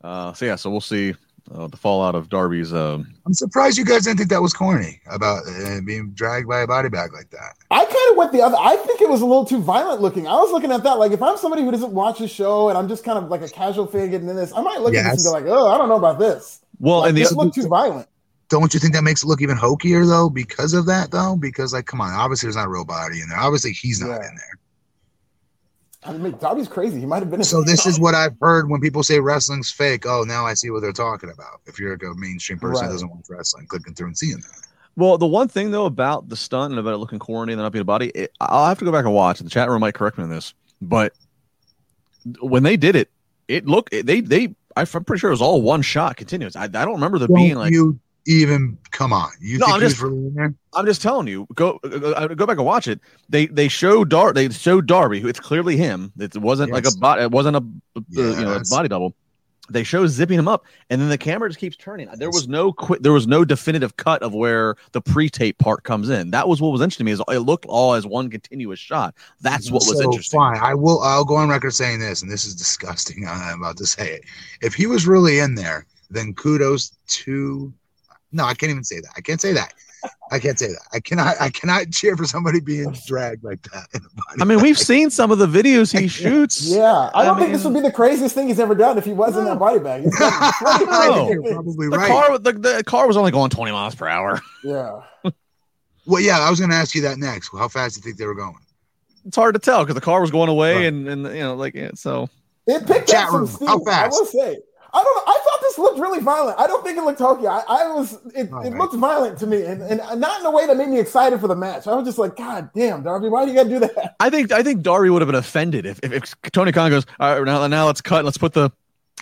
S1: Uh, so yeah, so we'll see uh, the fallout of Darby's. Um,
S3: I'm surprised you guys didn't think that was corny about uh, being dragged by a body bag like that.
S2: I kind of went the other. I think it was a little too violent looking. I was looking at that like if I'm somebody who doesn't watch the show and I'm just kind of like a casual fan getting in this, I might look at this and be like, oh, I don't know about this.
S1: well,
S2: Like,
S1: and the
S2: this looked too violent.
S3: Don't you think that makes it look even hokier though because of that though? Because like, come on, obviously there's not a real body in there. Obviously he's not
S2: Yeah.
S3: in there.
S2: I mean, Darby's crazy. He might have been. in
S3: So this is what I've heard when people say wrestling's fake. Oh, now I see what they're talking about. If you're like a mainstream person
S2: Right.
S3: who doesn't watch wrestling, clicking through and seeing that.
S1: Well, the one thing though about the stunt and about it looking corny and not being a body, it, I'll have to go back and watch. The chat room might correct me on this, but when they did it, it looked they they I'm pretty sure it was all one shot continuous. I, I don't remember there being
S3: Don't
S1: like
S3: you even come on? You
S1: No,
S3: think
S1: I'm just-
S3: was really in there?
S1: I'm just telling you. Go uh, go back and watch it. They they show Dar they show Darby. who It's clearly him. It wasn't like a bot. It wasn't a uh, you know a body double. They show zipping him up, and then the camera just keeps turning. There was no quick. There was no definitive cut of where the pre-tape part comes in. That was what was interesting to me. Is it looked all as one continuous shot. That's what was
S3: So,
S1: interesting.
S3: Fine, I will. I'll go on record saying this, and this is disgusting. I'm about to say it. If he was really in there, then kudos to. No, I can't even say that. I can't say that. I can't say that. I cannot. I cannot cheer for somebody being dragged like that. In a body
S1: I mean,
S3: bag.
S1: we've seen some of the videos he shoots.
S2: Yeah, I
S1: I
S2: don't think this would be the craziest thing he's ever done if he was in that body bag. He's done plenty of
S1: No.
S3: You're
S2: things.
S3: probably
S1: The
S3: right.
S1: car, the, the car was only going 20 miles per hour.
S2: Yeah.
S3: well, yeah, I was going to ask you that next. How fast do you think they were going?
S1: It's hard to tell because the car was going away,
S3: Right.
S1: and and you know, like yeah, so.
S2: It picked
S3: Chat
S2: up some
S3: room,
S2: steam.
S3: how fast?
S2: I will say. I don't know. I thought this looked really violent. I don't think it looked hokey. I, I was it,
S3: All
S2: it looked violent to me and, and not in a way that made me excited for the match. I was just like, God damn, Darby, why do you gotta do that?
S1: I think I think Darby would have been offended if, if, if Tony Khan goes, all right, now now let's cut, let's put the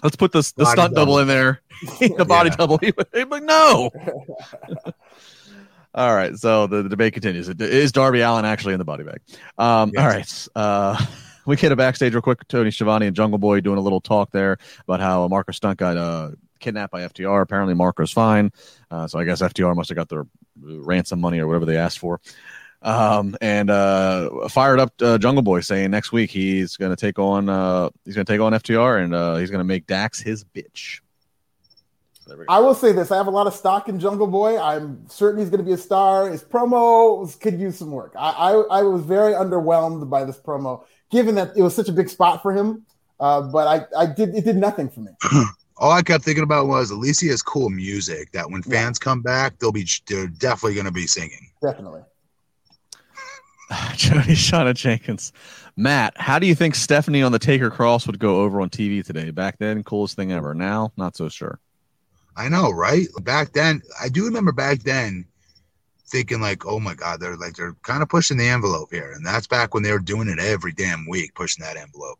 S1: let's put the the
S3: Body
S1: stunt double.
S3: double.
S1: in there, the body
S3: Yeah.
S1: double. He would, he'd like, no. all right, so the, the debate continues. Is Darby Allin actually in the body bag? Um,
S3: Yes.
S1: All right, uh, we get a backstage real quick. Tony Schiavone and Jungle Boy doing a little talk there about how Marko Stunt got uh, kidnapped by FTR. Apparently, Marko's fine, uh, so I guess FTR must have got their ransom money or whatever they asked for. Um, and uh, fired up uh, Jungle Boy saying next week he's going to take on uh, he's going to take on FTR and uh, he's going to make Dax his bitch.
S2: I will say this: I have a lot of stock in Jungle Boy. I'm certain he's going to be a star. His promo could use some work. I, I, I was very underwhelmed by this promo, given that it was such a big spot for him. Uh, but I, I did it did nothing for me.
S3: All I kept thinking about was at least he has cool music that when
S2: Yeah.
S3: fans come back, they'll be they're definitely going to be singing.
S2: Definitely.
S1: Jody Shauna Jenkins. Matt, how do you think Stephanie on the Taker Cross would go over on TV today? Back then, coolest thing ever. Now, not so sure.
S3: I know, right? Back then, I do remember back then thinking like, "Oh my God, they're like they're kind of pushing the envelope here," and that's back when they were doing it every damn week, pushing that envelope.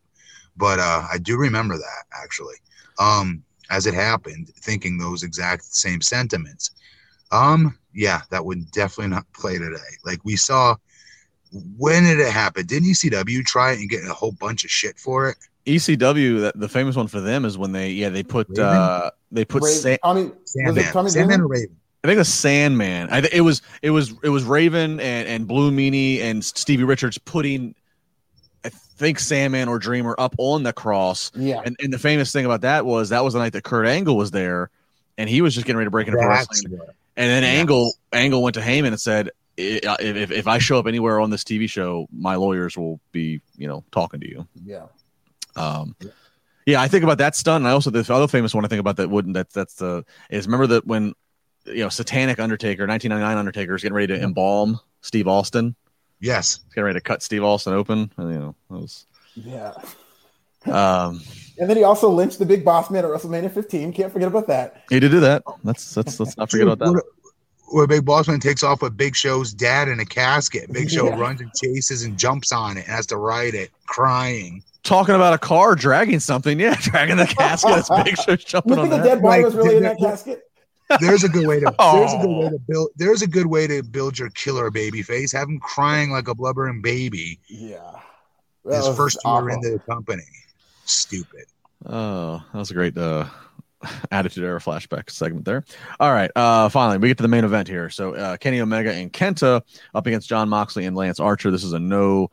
S3: But uh, I do remember that actually, um, as it happened, thinking those exact same sentiments. Um, yeah, that would definitely not play today. Like we saw, when did it happen? Didn't ECW try it and get a whole bunch of shit for it?
S1: ECW, the famous one for them is when they yeah they put
S3: Raven?
S1: uh they put
S2: Ray-
S1: Sa-
S2: Tommy, was it
S3: Sandman, Sandman
S2: Dreamer?
S3: or Raven?
S1: I think it was Sandman. I think it was it was it was Raven and and Blue Meanie and Stevie Richards putting I think Sandman or Dreamer up on the cross.
S2: Yeah.
S1: And and the famous thing about that was that was the night that Kurt Angle was there, and he was just getting ready to break into wrestling.
S3: what.
S1: And then
S3: Yes.
S1: Angle Angle went to Heyman and said, if, if if I show up anywhere on this TV show, my lawyers will be you know talking to you."
S2: Yeah.
S1: Um, yeah, I think about that stunt. And I also the other famous one I think about that wouldn't that that's the is remember that when you know Satanic Undertaker, 1999 Undertaker is getting ready to embalm Steve Austin.
S3: Yes.
S1: He's getting ready to cut Steve Austin open. And, you know, that was
S2: Yeah.
S1: um,
S2: And then he also lynched the big boss man at WrestleMania 15. Can't forget about that.
S1: he did do that. That's that's let's not forget about that.
S3: Where, where Big Bossman takes off with Big Show's dad in a casket. Big Show
S2: Yeah.
S3: runs and chases and jumps on it and has to ride it, crying.
S1: Talking about a car dragging something, yeah, dragging the casket. That's big show
S2: You
S1: jumping
S2: think
S1: on
S2: the
S1: that.
S2: dead body
S3: Like,
S2: was really in
S3: the-
S2: that casket?
S3: There's a good way to there's a good way
S1: Oh.
S3: to build there's a good way to build your killer baby face. Have him crying like a blubbering baby.
S2: Yeah. That
S3: His first year
S2: awful.
S3: in the company. Stupid.
S1: Oh, that was a great uh, attitude era flashback segment there. All right, uh, finally we get to the main event here. So uh, Kenny Omega and Kenta up against Jon Moxley and Lance Archer. This is a no,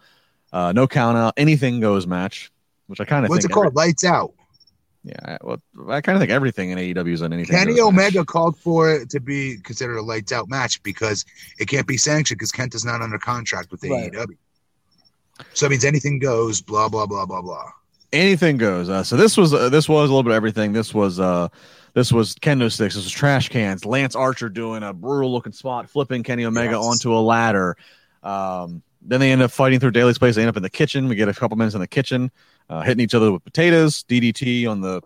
S1: uh, no count out, anything goes match, which I kind of
S3: What's it called? Lights out.
S1: Yeah, I, well, I kind of think everything in AEW is an anything.
S3: Kenny
S1: goes match.
S3: Omega called for it to be considered a lights out match because it can't be sanctioned because Kent is not under contract with
S2: Right.
S3: AEW. So it means anything goes, blah, blah, blah, blah, blah.
S1: anything goes. Uh, so this was uh, this was a little bit of everything. This was uh this was kendo sticks. This was trash cans. Lance Archer doing a brutal looking spot, flipping Kenny Omega
S3: Yes.
S1: onto a ladder. Um, then they end up fighting through Daily's place. They end up in the kitchen. We get a couple minutes in the kitchen, uh, hitting each other with potatoes, DDT on the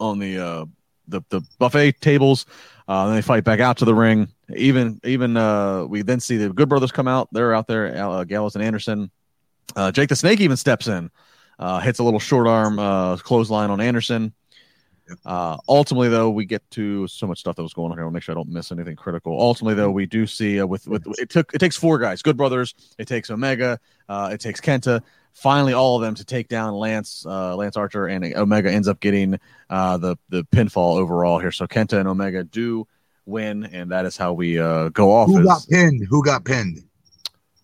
S1: on the uh, the the buffet tables. Uh, then they fight back out to the ring. Even even uh, we then see the Good Brothers come out. They're out there. Uh, Gallows and Anderson. Uh, Jake the Snake even steps in uh, hits a little short arm uh, clothesline on Anderson. Uh, ultimately, though, we get to so much stuff that was going on here. I'll make sure I don't miss anything critical. Ultimately, though, we do see uh, with with it took it takes four guys, Good Brothers. It takes Omega. Uh, it takes Kenta. Finally, all of them to take down Lance uh, Lance Archer, and Omega ends up getting uh, the the pinfall overall here. So Kenta and Omega do win, and that is how we uh, go off.
S3: Who
S1: as,
S3: got pinned? Who got pinned?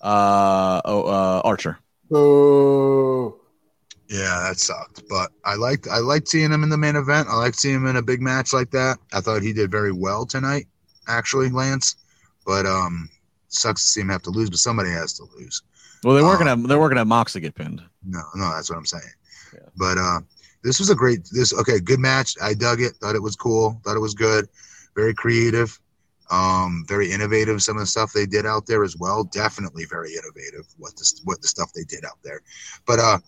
S1: uh, oh, uh, Archer.
S2: Oh.
S3: Yeah, that sucked. But I liked I liked seeing him in the main event. I liked seeing him in a big match like that. I thought he did very well tonight, actually, Lance. But um sucks to see him have to lose, but somebody has to lose.
S1: Well, they weren't
S3: Uh,
S1: gonna they weren't gonna have Moxley get pinned.
S3: No, no, that's what I'm saying.
S1: Yeah.
S3: But uh this was a great this okay, good match. I dug it, thought it was cool, thought it was good, very creative, um, very innovative. Some of the stuff they did out there as well. Definitely very innovative what the what the stuff they did out there. But uh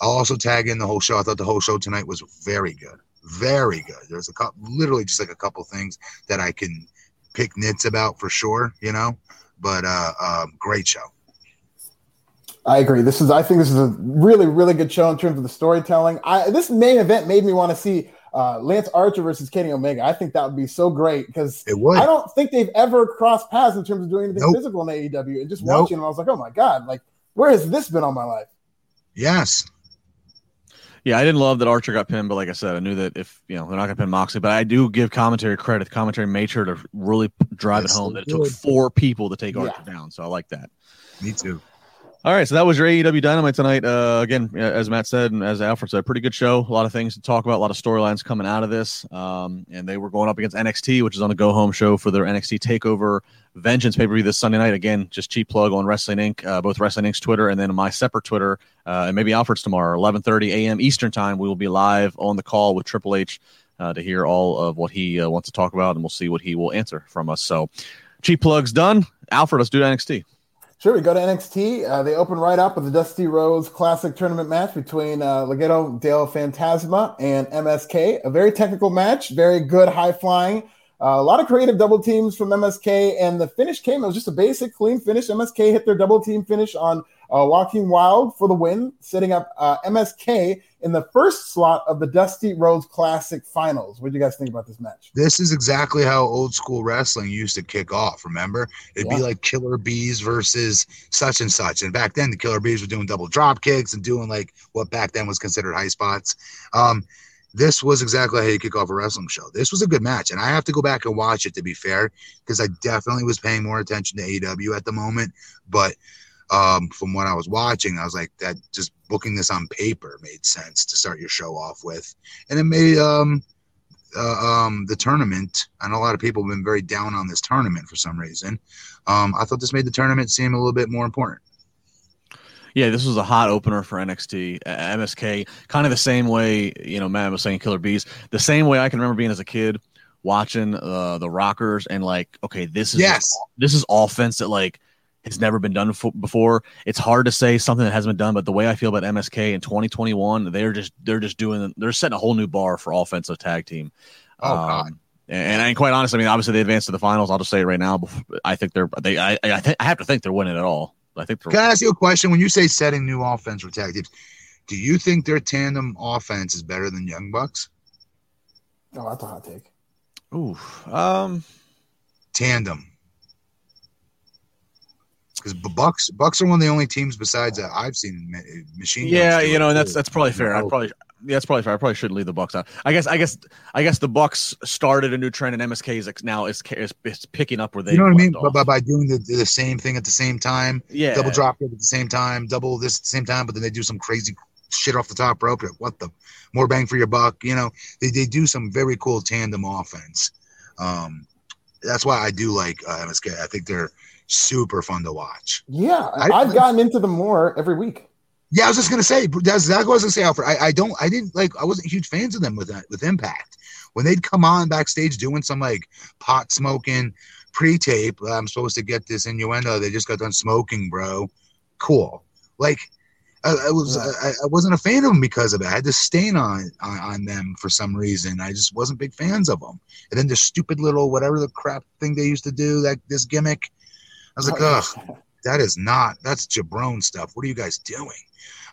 S3: I'll also tag in the whole show. I thought the whole show tonight was very good. Very good. There's a couple literally just like a couple things that I can pick nits about for sure, you know. But uh um great show.
S2: I agree. This is, I think, this is a really, really good show in terms of the storytelling. I this main event made me want to see uh, Lance Archer versus Kenny Omega. I think that would be so great because
S3: It would.
S2: I don't think they've ever crossed paths in terms of doing anything
S3: Nope.
S2: physical in AEW. And just
S3: Nope.
S2: watching them, I was like, oh my god, like where has this been all my life?
S3: Yes.
S1: Yeah, I didn't love that Archer got pinned, but like I said, I knew that if you know they're not going to pin Moxley, but I do give commentary credit. The Commentary made sure to really drive
S3: Yes,
S1: it home that it took four people to take
S2: Yeah.
S1: Archer down. So I like that.
S3: Me too.
S1: All right, so that was your AEW Dynamite tonight. Uh, again, as Matt said and as Alfred said, pretty good show. A lot of things to talk about, a lot of storylines coming out of this. Um, and they were going up against NXT, which is on the go home show for their NXT Takeover Vengeance pay per view this Sunday night. Again, just cheap plug on Wrestling Inc. Uh, both Wrestling Inc.'s Twitter and then my separate Twitter, uh, and maybe Alfred's tomorrow, 11:30 a.m. Eastern time. We will be live on the call with Triple H uh, to hear all of what he uh, wants to talk about, and we'll see what he will answer from us. So, cheap plugs done. Alfred, let's do NXT.
S2: Sure, we go to NXT. Uh, they open right up with the Dusty Rhodes Classic tournament match between uh, Legado del Fantasma and MSK. A very technical match, very good high flying. Uh, a lot of creative double teams from MSK, and the finish came. It was just a basic, clean finish. MSK hit their double team finish on uh, Joaquin Wilde for the win, setting up uh, MSK in the first slot of the Dusty Rhodes Classic Finals. What do you guys think about this match?
S3: This is exactly how old school wrestling used to kick off. Remember, it'd
S2: Yeah.
S3: be like Killer Bees versus such and such. And back then, the Killer Bees were doing double drop kicks and doing like what back then was considered high spots. Um, this was exactly how you kick off a wrestling show. This was a good match, and I have to go back and watch it to be fair, because I definitely was paying more attention to AEW at the moment. But um, from what I was watching, I was like, that just booking this on paper made sense to start your show off with, and it made um, uh, um, the tournament. I know a lot of people have been very down on this tournament for some reason. Um, I thought this made the tournament seem a little bit more important.
S1: Yeah, this was a hot opener for NXT, uh, MSK. Kind of the same way, you know, Matt was saying Killer Bees. The same way I can remember being as a kid watching uh, the Rockers and like, okay, this is
S3: Yes.
S1: this is offense that like has never been done fo- before. It's hard to say something that hasn't been done, but the way I feel about MSK in 2021, they're just they're just doing they're setting a whole new bar for offensive tag team.
S3: Oh, God.
S1: and, and, and quite honestly, I mean, obviously they advanced to the finals. I'll just say it right now. I think they're they I I, think, I have to think they're winning at all. I think
S3: Can I ask you a question? When you say setting new offense for tag teams, do you think their tandem offense is better than Young Bucks?
S2: Oh, that's a hot take.
S1: Ooh, um,
S3: Tandem. Because Bucks Bucks are one of the only teams besides that I've seen ma- machine.
S1: Yeah, you know, and that's that's probably fair. I probably yeah, that's probably fair. I probably shouldn't leave the Bucks out. I guess I guess I guess the Bucks started a new trend, and MSK is now is, is, is picking up where they.
S3: You know what I mean? But by, by doing the, the same thing at the same time,
S1: yeah,
S3: double drop at the same time, double this at the same time, but then they do some crazy shit off the top rope. What the more bang for your buck? You know, they, they do some very cool tandem offense. Um, that's why I do like uh, MSK. I think they're super fun to watch.
S2: Yeah,
S3: I-
S2: have gotten into them more every week.
S3: Yeah, I was just gonna say that's I was gonna say, Alfred. I, I don't I didn't like I wasn't huge fans of them with that with Impact. When they'd come on backstage doing some like pot smoking pre-tape, I'm supposed to get this innuendo. They just got done smoking, bro. Cool. Like I, I was I, I wasn't a fan of them because of it. I had this stain on, on on them for some reason. I just wasn't big fans of them. And then the stupid little whatever the crap thing they used to do, that this gimmick. I was like, ugh that is not that's jabron stuff what are you guys doing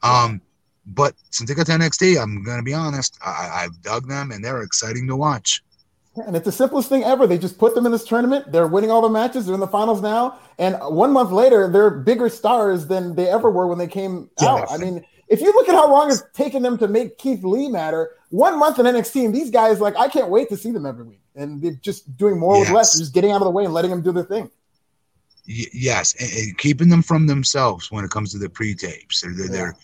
S3: um but since they got to nxt i'm gonna be honest I, i've dug them and they're exciting to watch
S2: And it's the simplest thing ever. They just put them in this tournament. They're winning all the matches. They're in the finals now. And one month later, they're bigger stars than they ever were when they came
S3: Yeah.
S2: out. I mean, if you look at how long it's taken them to make Keith Lee matter, one month in NXT, and these guys, like, I can't wait to see them every week. And they're just doing more with
S3: Yes.
S2: less, just getting out of the way and letting them do their thing.
S3: Y- yes and, and keeping them from themselves when it comes to the pre-tapes. They're they're, they're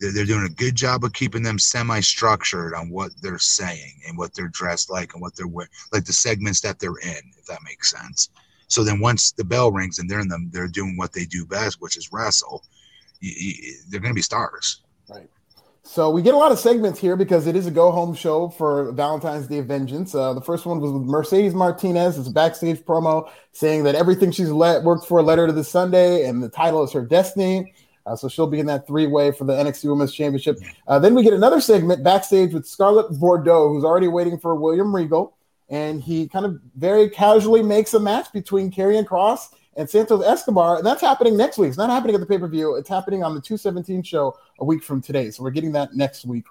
S3: they're they're doing a good job of keeping them semi-structured on what they're saying and what they're dressed like and what they're wearing like the segments that they're in if that makes sense. So then once the bell rings and they're in them they're doing what they do best which is wrestle y- y- they're going to be stars
S2: So we get a lot of segments here because it is a go home show for Valentine's Day Vengeance. Uh, the first one was with Mercedes Martinez. It's a backstage promo saying that everything she's let, worked for led her to this Sunday, and the title is her destiny. Uh, so she'll be in that three way for the NXT Women's Championship. Uh, then we get another segment backstage with Scarlett Bordeaux, who's already waiting for William Regal. And he kind of very casually makes a match between Karrion Kross and Santos Escobar. And that's happening next week. It's not happening at the pay per view, it's happening on the 217 show a week from today. So we're getting that next week.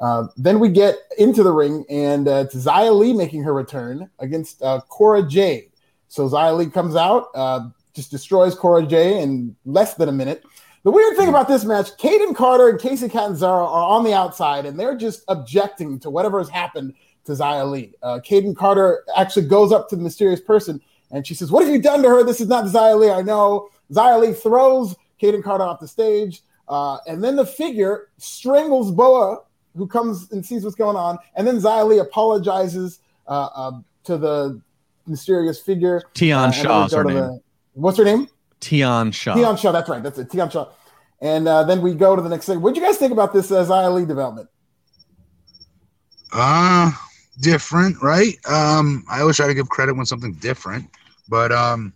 S2: Uh, then we get into the ring, and uh, it's Xia Li making her return against uh, Cora Jade. So Xia Li comes out, uh, just destroys Cora Jade in less than a minute. The weird thing about this match, Kayden Carter and Kacy Catanzaro are on the outside, and they're just objecting to whatever has happened to Xia Li. Uh, Kayden Carter actually goes up to the mysterious person, and she says, "What have you done to her? This is not Xia Li. I know." Xia Li throws Kayden Carter off the stage. Uh, and then the figure strangles Boa, who comes and sees what's going on. And then Xia Li apologizes uh, uh, to the mysterious figure.
S1: Tion
S2: Uh, and
S1: Shaw's her
S2: we go to
S1: name.
S2: the- what's her name?
S1: Tian Sha.
S2: Tian Sha. That's right. That's it. Tian Sha. And uh, then we go to the next thing. What do you guys think about this uh, Xia Li development?
S3: uh different right um i always try to give credit when something's different but um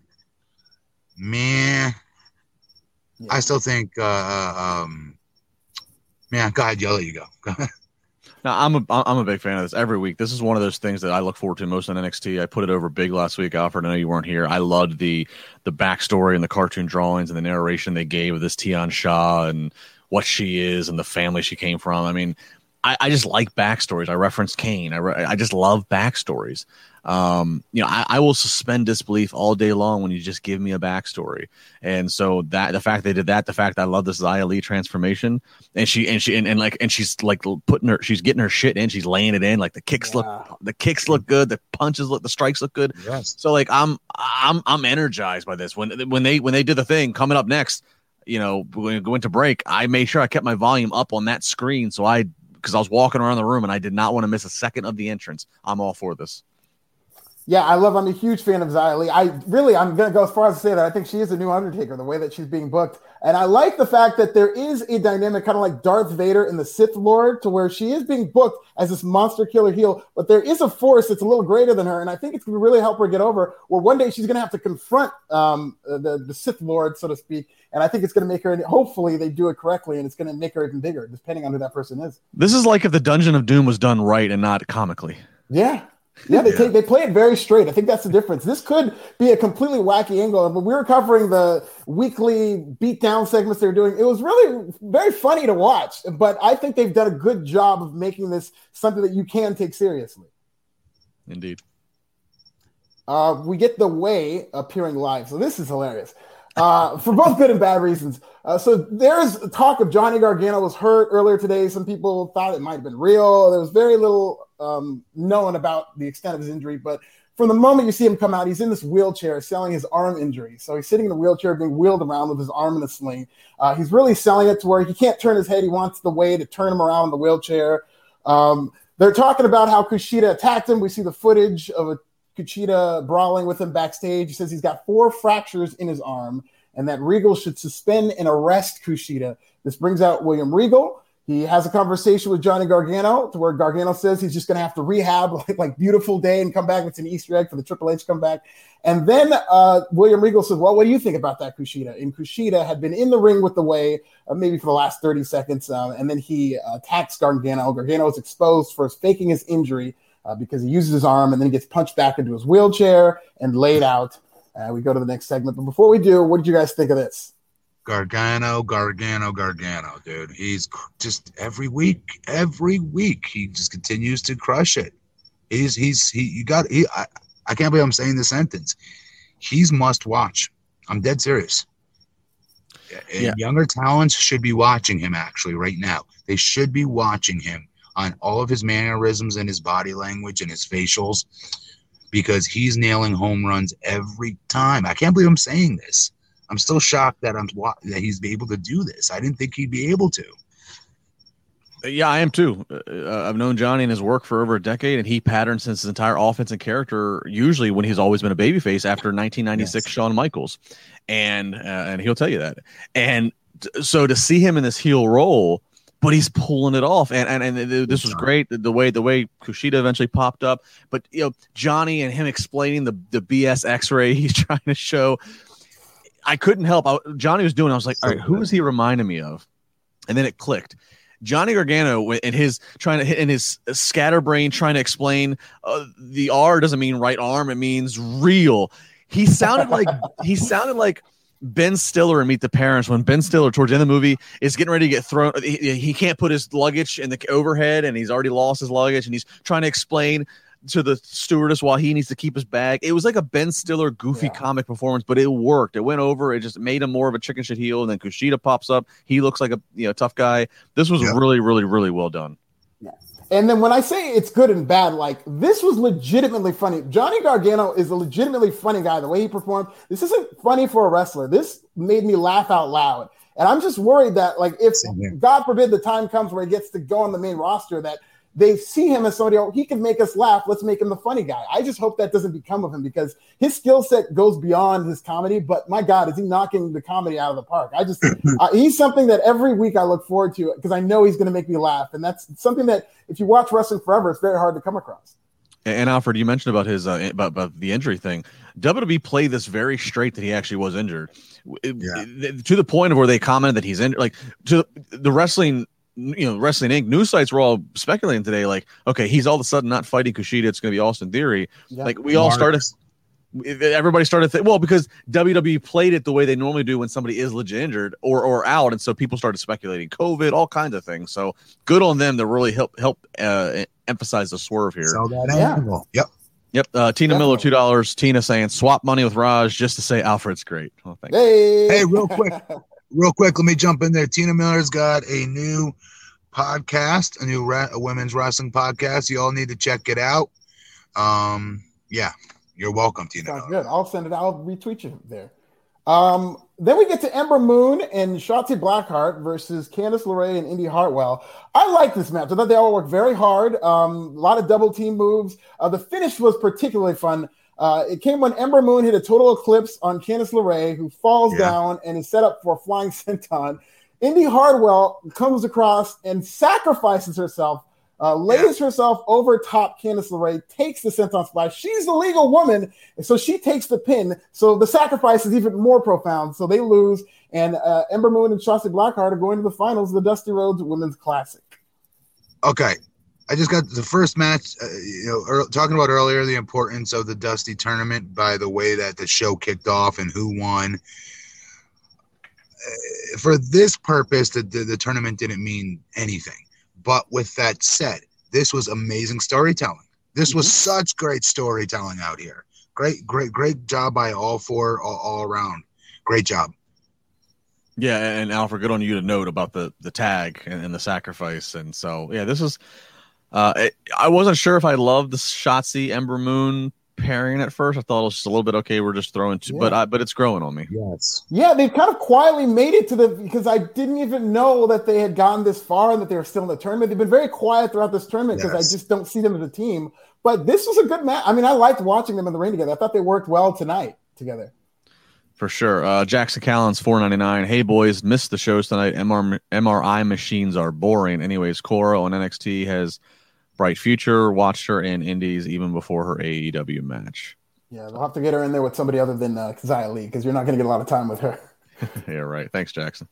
S3: man i still think uh um man go ahead i'll let you go Go.
S1: Now I'm a I'm a big fan of this every week. This is one of those things that I look forward to most on NXT. I put it over big last week, Alfred. I know you weren't here. I loved the the backstory and the cartoon drawings and the narration they gave of this Tian Sha and what she is and the family she came from. I mean, I, I just like backstories. I referenced Kane. I re- I just love backstories. Um, you know, I, I will suspend disbelief all day long when you just give me a backstory. And so that the fact they did that, the fact I love this Xia Li transformation, and she and she and, and like and she's like putting her, she's getting her shit in, she's laying it in. Like the kicks
S2: Yeah.
S1: look, the kicks look good, the punches look, the strikes look good.
S3: Yes.
S1: So like I'm I'm I'm energized by this. When when they when they did the thing coming up next, you know, when we went to break, I made sure I kept my volume up on that screen so I because I was walking around the room and I did not want to miss a second of the entrance. I'm all for this.
S2: Yeah, I love. I'm a huge fan of Xia. I really, I'm gonna go as far as to say that I think she is a new Undertaker. The way that she's being booked, and I like the fact that there is a dynamic, kind of like Darth Vader in the Sith Lord, to where she is being booked as this monster killer heel, but there is a force that's a little greater than her, and I think it's gonna really help her get over. Where one day she's gonna have to confront um, the the Sith Lord, so to speak, and I think it's gonna make her. Hopefully, they do it correctly, and it's gonna make her even bigger, depending on who that person is.
S1: This is like if the Dungeon of Doom was done right and not comically.
S2: Yeah. Yeah, they
S3: Yeah.
S2: take they play it very straight. I think that's the difference. This could be a completely wacky angle. but we were covering the weekly beatdown segments they were doing, it was really very funny to watch. But I think they've done a good job of making this something that you can take seriously.
S1: Indeed.
S2: Uh, we get the way appearing live. So this is hilarious. Uh, for both good and bad reasons. Uh, so there's talk of Johnny Gargano was hurt earlier today. Some people thought it might have been real. There was very little um, known about the extent of his injury, but from the moment you see him come out, he's in this wheelchair selling his arm injury. So he's sitting in a wheelchair being wheeled around with his arm in a sling. Uh, he's really selling it to where he can't turn his head. He wants the way to turn him around in the wheelchair. Um, they're talking about how Kushida attacked him. We see the footage of a Kushida brawling with him backstage. He says he's got four fractures in his arm and that Regal should suspend and arrest Kushida. This brings out William Regal. He has a conversation with Johnny Gargano to where Gargano says he's just going to have to rehab like, like beautiful day and come back. It's an Easter egg for the Triple H comeback. And then uh, William Regal says, well, what do you think about that Kushida? And Kushida had been in the ring with the way uh, maybe for the last 30 seconds. Um, and then he uh, attacks Gargano. Gargano is exposed for faking his injury uh, because he uses his arm and then he gets punched back into his wheelchair and laid out. Uh, we go to the next segment. But before we do, what did you guys think of this?
S3: Gargano, Gargano, Gargano, dude. He's cr- just every week, every week, he just continues to crush it. He's he's he. You got he. I, I can't believe I'm saying this sentence. He's must watch. I'm dead serious.
S1: Yeah.
S3: Younger talents should be watching him actually right now. They should be watching him on all of his mannerisms and his body language and his facials because he's nailing home runs every time. I can't believe I'm saying this. I'm still shocked that I'm that he's able to do this. I didn't think he'd be able to.
S1: Yeah, I am too. Uh, I've known Johnny and his work for over a decade, and he patterned since his entire offense and character. Usually, when he's always been a babyface after 1996
S3: Yes.
S1: Shawn Michaels, and uh, and he'll tell you that. And t- so to see him in this heel role, but he's pulling it off, and and, and this was great. The, the way the way Kushida eventually popped up, but you know Johnny and him explaining the the BS X-ray he's trying to show. I couldn't help. I, Johnny was doing. I was like, all right, who is he reminding me of? And then it clicked. Johnny Gargano in his trying to hit in his scatterbrain trying to explain uh, the R doesn't mean right arm it means real. He sounded like he sounded like Ben Stiller and Meet the Parents when Ben Stiller towards the end of the movie is getting ready to get thrown. He, he can't put his luggage in the overhead and he's already lost his luggage and he's trying to explain to the stewardess why he needs to keep his bag. It was like a Ben Stiller goofy
S2: Yeah.
S1: comic performance, but it worked. It went over. It just made him more of a chicken shit heel. And then Kushida pops up. He looks like a you know tough guy. This was
S3: Yeah.
S1: really, really, really well done.
S2: And then when I say it's good and bad, like this was legitimately funny. Johnny Gargano is a legitimately funny guy. The way he performed, this isn't funny for a wrestler. This made me laugh out loud. And I'm just worried that, like, if God forbid the time comes where he gets to go on the main roster, that they see him as somebody, oh, he can make us laugh. Let's make him the funny guy. I just hope that doesn't become of him because his skill set goes beyond his comedy. But my God, is he knocking the comedy out of the park? I just, uh, he's something that every week I look forward to because I know he's going to make me laugh. And that's something that if you watch wrestling forever, it's very hard to come across.
S1: And, and Alfred, you mentioned about his uh, about, about the injury thing. WWE played this very straight that he actually was injured,
S3: Yeah.
S1: to the point of where they commented that he's injured. Like to the wrestling you know, Wrestling Inc. news sites were all speculating today, like, okay, he's all of a sudden not fighting Kushida. It's going to be Austin Theory.
S2: Yeah.
S1: Like we all started. Everybody started th- well because WWE played it the way they normally do when somebody is legit injured or or out, and so people started speculating COVID, all kinds of things. So good on them to really help help uh, emphasize the swerve here.
S3: Sell that
S2: Yeah.
S3: Yep.
S1: Yep. Uh, Tina Miller, two dollars. Tina saying swap money with Raj just to say Alfred's great. Oh, thanks.
S2: Hey,
S3: Hey, real quick. Real quick, let me jump in there. Tina Miller's got a new podcast, a new a women's wrestling podcast. You all need to check it out. Um, yeah, you're welcome, Tina.
S2: Sounds
S3: Miller.
S2: good. I'll send it. I'll retweet you there. Um, then we get to Ember Moon and Shotzi Blackheart versus Candice LeRae and Indi Hartwell. I like this match. I thought they all worked very hard. Um, a lot of double team moves. Uh, the finish was particularly fun. Uh, it came when Ember Moon hit a total eclipse on Candice LeRae, who falls
S3: Yeah.
S2: down and is set up for a flying senton. Indi Hartwell comes across and sacrifices herself, uh, lays herself over top Candice LeRae, takes the senton splash. She's the legal woman, so she takes the pin. So the sacrifice is even more profound. So they lose, and uh, Ember Moon and Shotzi Blackheart are going to the finals of the Dusty Rhodes Women's Classic.
S3: Okay. I just got the first match. Uh, you know, ear- talking about earlier the importance of the Dusty tournament by the way that the show kicked off and who won. Uh, for this purpose, the, the the tournament didn't mean anything. But with that said, this was amazing storytelling. This was such great storytelling out here. Great, great, great job by all four, all, all around. Great job.
S1: Yeah, and Alfred, good on you to note about the the tag and, and the sacrifice. And so, yeah, this is. Uh, it, I wasn't sure if I loved the Shotzi Ember Moon pairing at first. I thought it was just a little bit okay. We're just throwing, two, but I, but it's growing on me.
S3: Yes.
S2: Yeah, they've kind of quietly made it to the because I didn't even know that they had gone this far and that they were still in the tournament. They've been very quiet throughout this tournament because
S3: Yes.
S2: I just don't see them as a team. But this was a good match. I mean, I liked watching them in the ring together. I thought they worked well tonight together.
S1: For sure. Uh, Jackson Callan's four ninety nine. Hey boys, missed the shows tonight. MR, MRI machines are boring. Anyways, Cora on NXT has bright future. Watched her in Indies even before her AEW match.
S2: Yeah, they'll have to get her in there with somebody other than uh, Lee because you're not going to get a lot of time with her.
S1: yeah, right. Thanks, Jackson.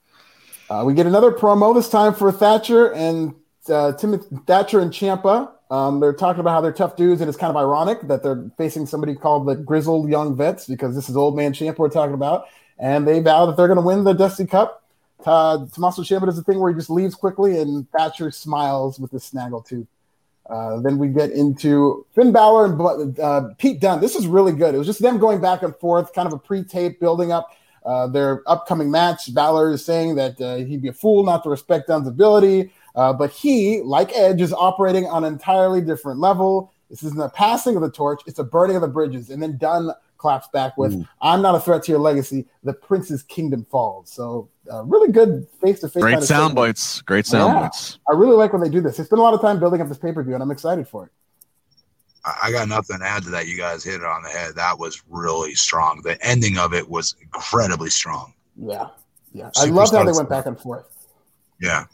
S2: Uh, we get another promo this time for Thatcher and uh, Timothy Thatcher and Ciampa. Um, they're talking about how they're tough dudes, and it's kind of ironic that they're facing somebody called the Grizzled Young Vets because this is Old Man Ciampa we're talking about, and they vow that they're going to win the Dusty Cup. Uh, Tommaso Ciampa does a thing where he just leaves quickly, and Thatcher smiles with his snaggle too. Uh, then we get into Finn Balor and uh, Pete Dunne. This is really good. It was just them going back and forth, kind of a pre-tape building up uh, their upcoming match. Balor is saying that uh, he'd be a fool not to respect Dunne's ability, uh, but he, like Edge, is operating on an entirely different level. This isn't a passing of the torch; it's a burning of the bridges. And then Dunne claps back with, "I'm not a threat to your legacy. The Prince's kingdom falls." So, uh, really good face-to-face.
S1: Great
S2: kind of
S1: sound
S2: segment.
S1: bites. Great sound
S2: Yeah.
S1: bites.
S2: I really like when they do this. They spend a lot of time building up this pay-per-view, and I'm excited for it.
S3: I I got nothing to add to that. You guys hit it on the head. That was really strong. The ending of it was incredibly strong.
S2: Yeah, yeah. I love how they went back and forth.
S3: Yeah.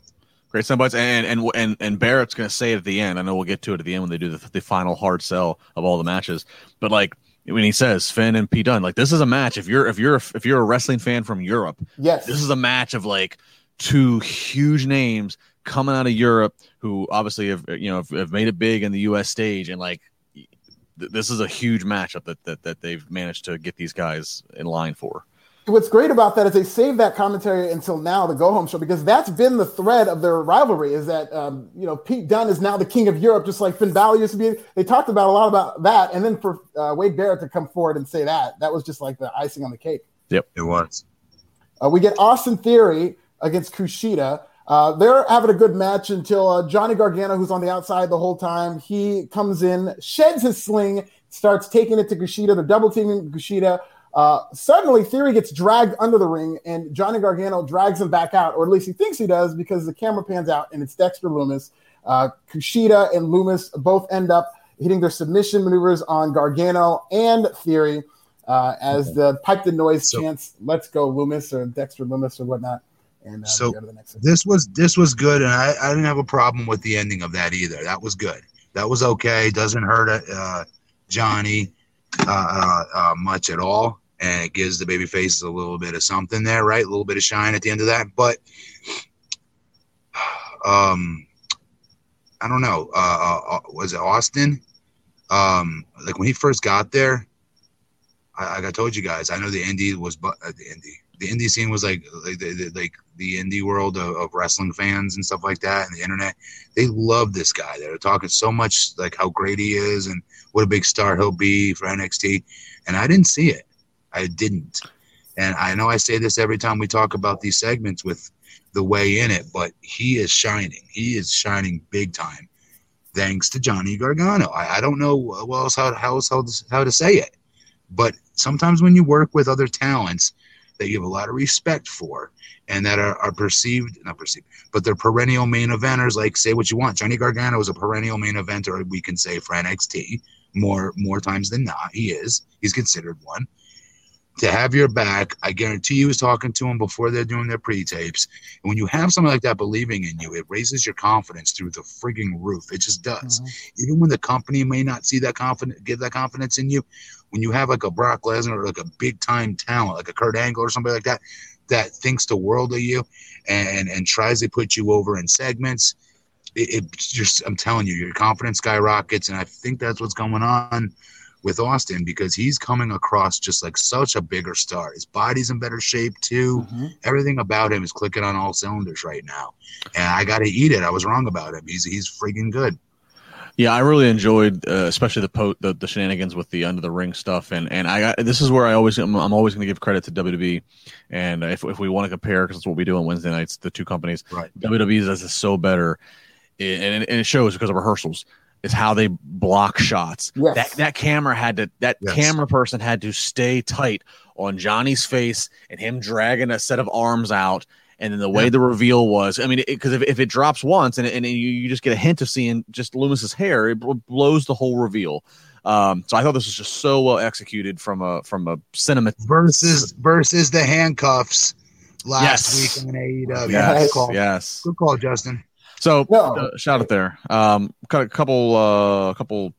S1: Great sound bites. And and and and Barrett's going to say it at the end. I know we'll get to it at the end when they do the, the final hard sell of all the matches. But like when he says Finn and Pete Dunne, like this is a match. If you're if you're if you're a wrestling fan from Europe,
S2: Yes,
S1: this is a match of like two huge names coming out of Europe who obviously have you know have, have made it big in the U.S. stage, and like th- this is a huge matchup that, that that they've managed to get these guys in line for.
S2: What's great about that is they saved that commentary until now, the go home show, because that's been the thread of their rivalry. Is that um, you know Pete Dunne is now the king of Europe, just like Finn Balor used to be. They talked about a lot about that, and then for uh, Wade Barrett to come forward and say that, that was just like the icing on the cake.
S3: Yep, it was.
S2: Uh, we get Austin Theory against Kushida. Uh, they're having a good match until uh, Johnny Gargano, who's on the outside the whole time, he comes in, sheds his sling, starts taking it to Kushida. They're double teaming Kushida. Uh, suddenly, Theory gets dragged under the ring, and Johnny Gargano drags him back out, or at least he thinks he does, because the camera pans out and it's Dexter Lumis. Uh, Kushida and Lumis both end up hitting their submission maneuvers on Gargano and Theory uh, as the pipe the noise
S3: So-
S2: chants, "Let's go, Lumis" or Dexter Lumis or whatnot. And uh,
S3: So
S2: go to the next.
S3: This was this was good, and I, I didn't have a problem with the ending of that either. That was good. That was okay. Doesn't hurt uh, Johnny uh, uh, uh, much at all, and it gives the baby faces a little bit of something there, right? A little bit of shine at the end of that. But um, I don't know, uh, uh, was it Austin? Um, like when he first got there, I, like I told you guys, I know the indie was, but uh, the indie, the indie scene was like, like the, the like the indie world of, of wrestling fans and stuff like that, and the internet. They love this guy. They're talking so much like how great he is and what a big star he'll be for NXT, and I didn't see it. I didn't. And I know I say this every time we talk about these segments with the way in it, but he is shining. He is shining big time, thanks to Johnny Gargano. I, I don't know else how, how else how to, how to say it, but sometimes when you work with other talents that you have a lot of respect for and that are, are perceived not perceived but they're perennial main eventers like say what you want johnny gargano is a perennial main eventer we can say for nxt more more times than not he is he's considered one to have your back. I guarantee you was talking to them before they're doing their pre-tapes. And when you have something like that believing in you, it raises your confidence through the frigging roof. It just does. Mm-hmm. Even when the company may not see that confidence, give that confidence in you, when you have like a Brock Lesnar or like a big time talent, like a Kurt Angle or somebody like that, that thinks the world of you and and tries to put you over in segments, it, it just I'm telling you, your confidence skyrockets, and I think that's what's going on with Austin because he's coming across just like such a bigger star. His body's in better shape too. Mm-hmm. Everything about him is clicking on all cylinders right now. And I got to eat it. I was wrong about him. He's he's freaking good.
S1: Yeah, I really enjoyed, uh, especially the, po- the the shenanigans with the under the ring stuff, and and I got, this is where I always I'm, I'm always going to give credit to WWE, and if if we want to compare, because that's what we do on Wednesday nights, the two companies,
S3: right?
S1: WWE does this so better, and and it shows because of rehearsals is how they block shots.
S2: Yes.
S1: That that camera had to that yes. camera person had to stay tight on Johnny's face and him dragging a set of arms out. And then the way yeah. the reveal was, I mean, because if, if it drops once and, and you, you just get a hint of seeing just Lumis's hair, it blows the whole reveal. Um, so I thought this was just so well executed from a from a cinema
S3: versus versus the handcuffs last yes. week on AEW.
S1: Yes, Good call. yes.
S3: Good call, Justin.
S1: So no. uh, shout out there. Um, got a couple, uh, couple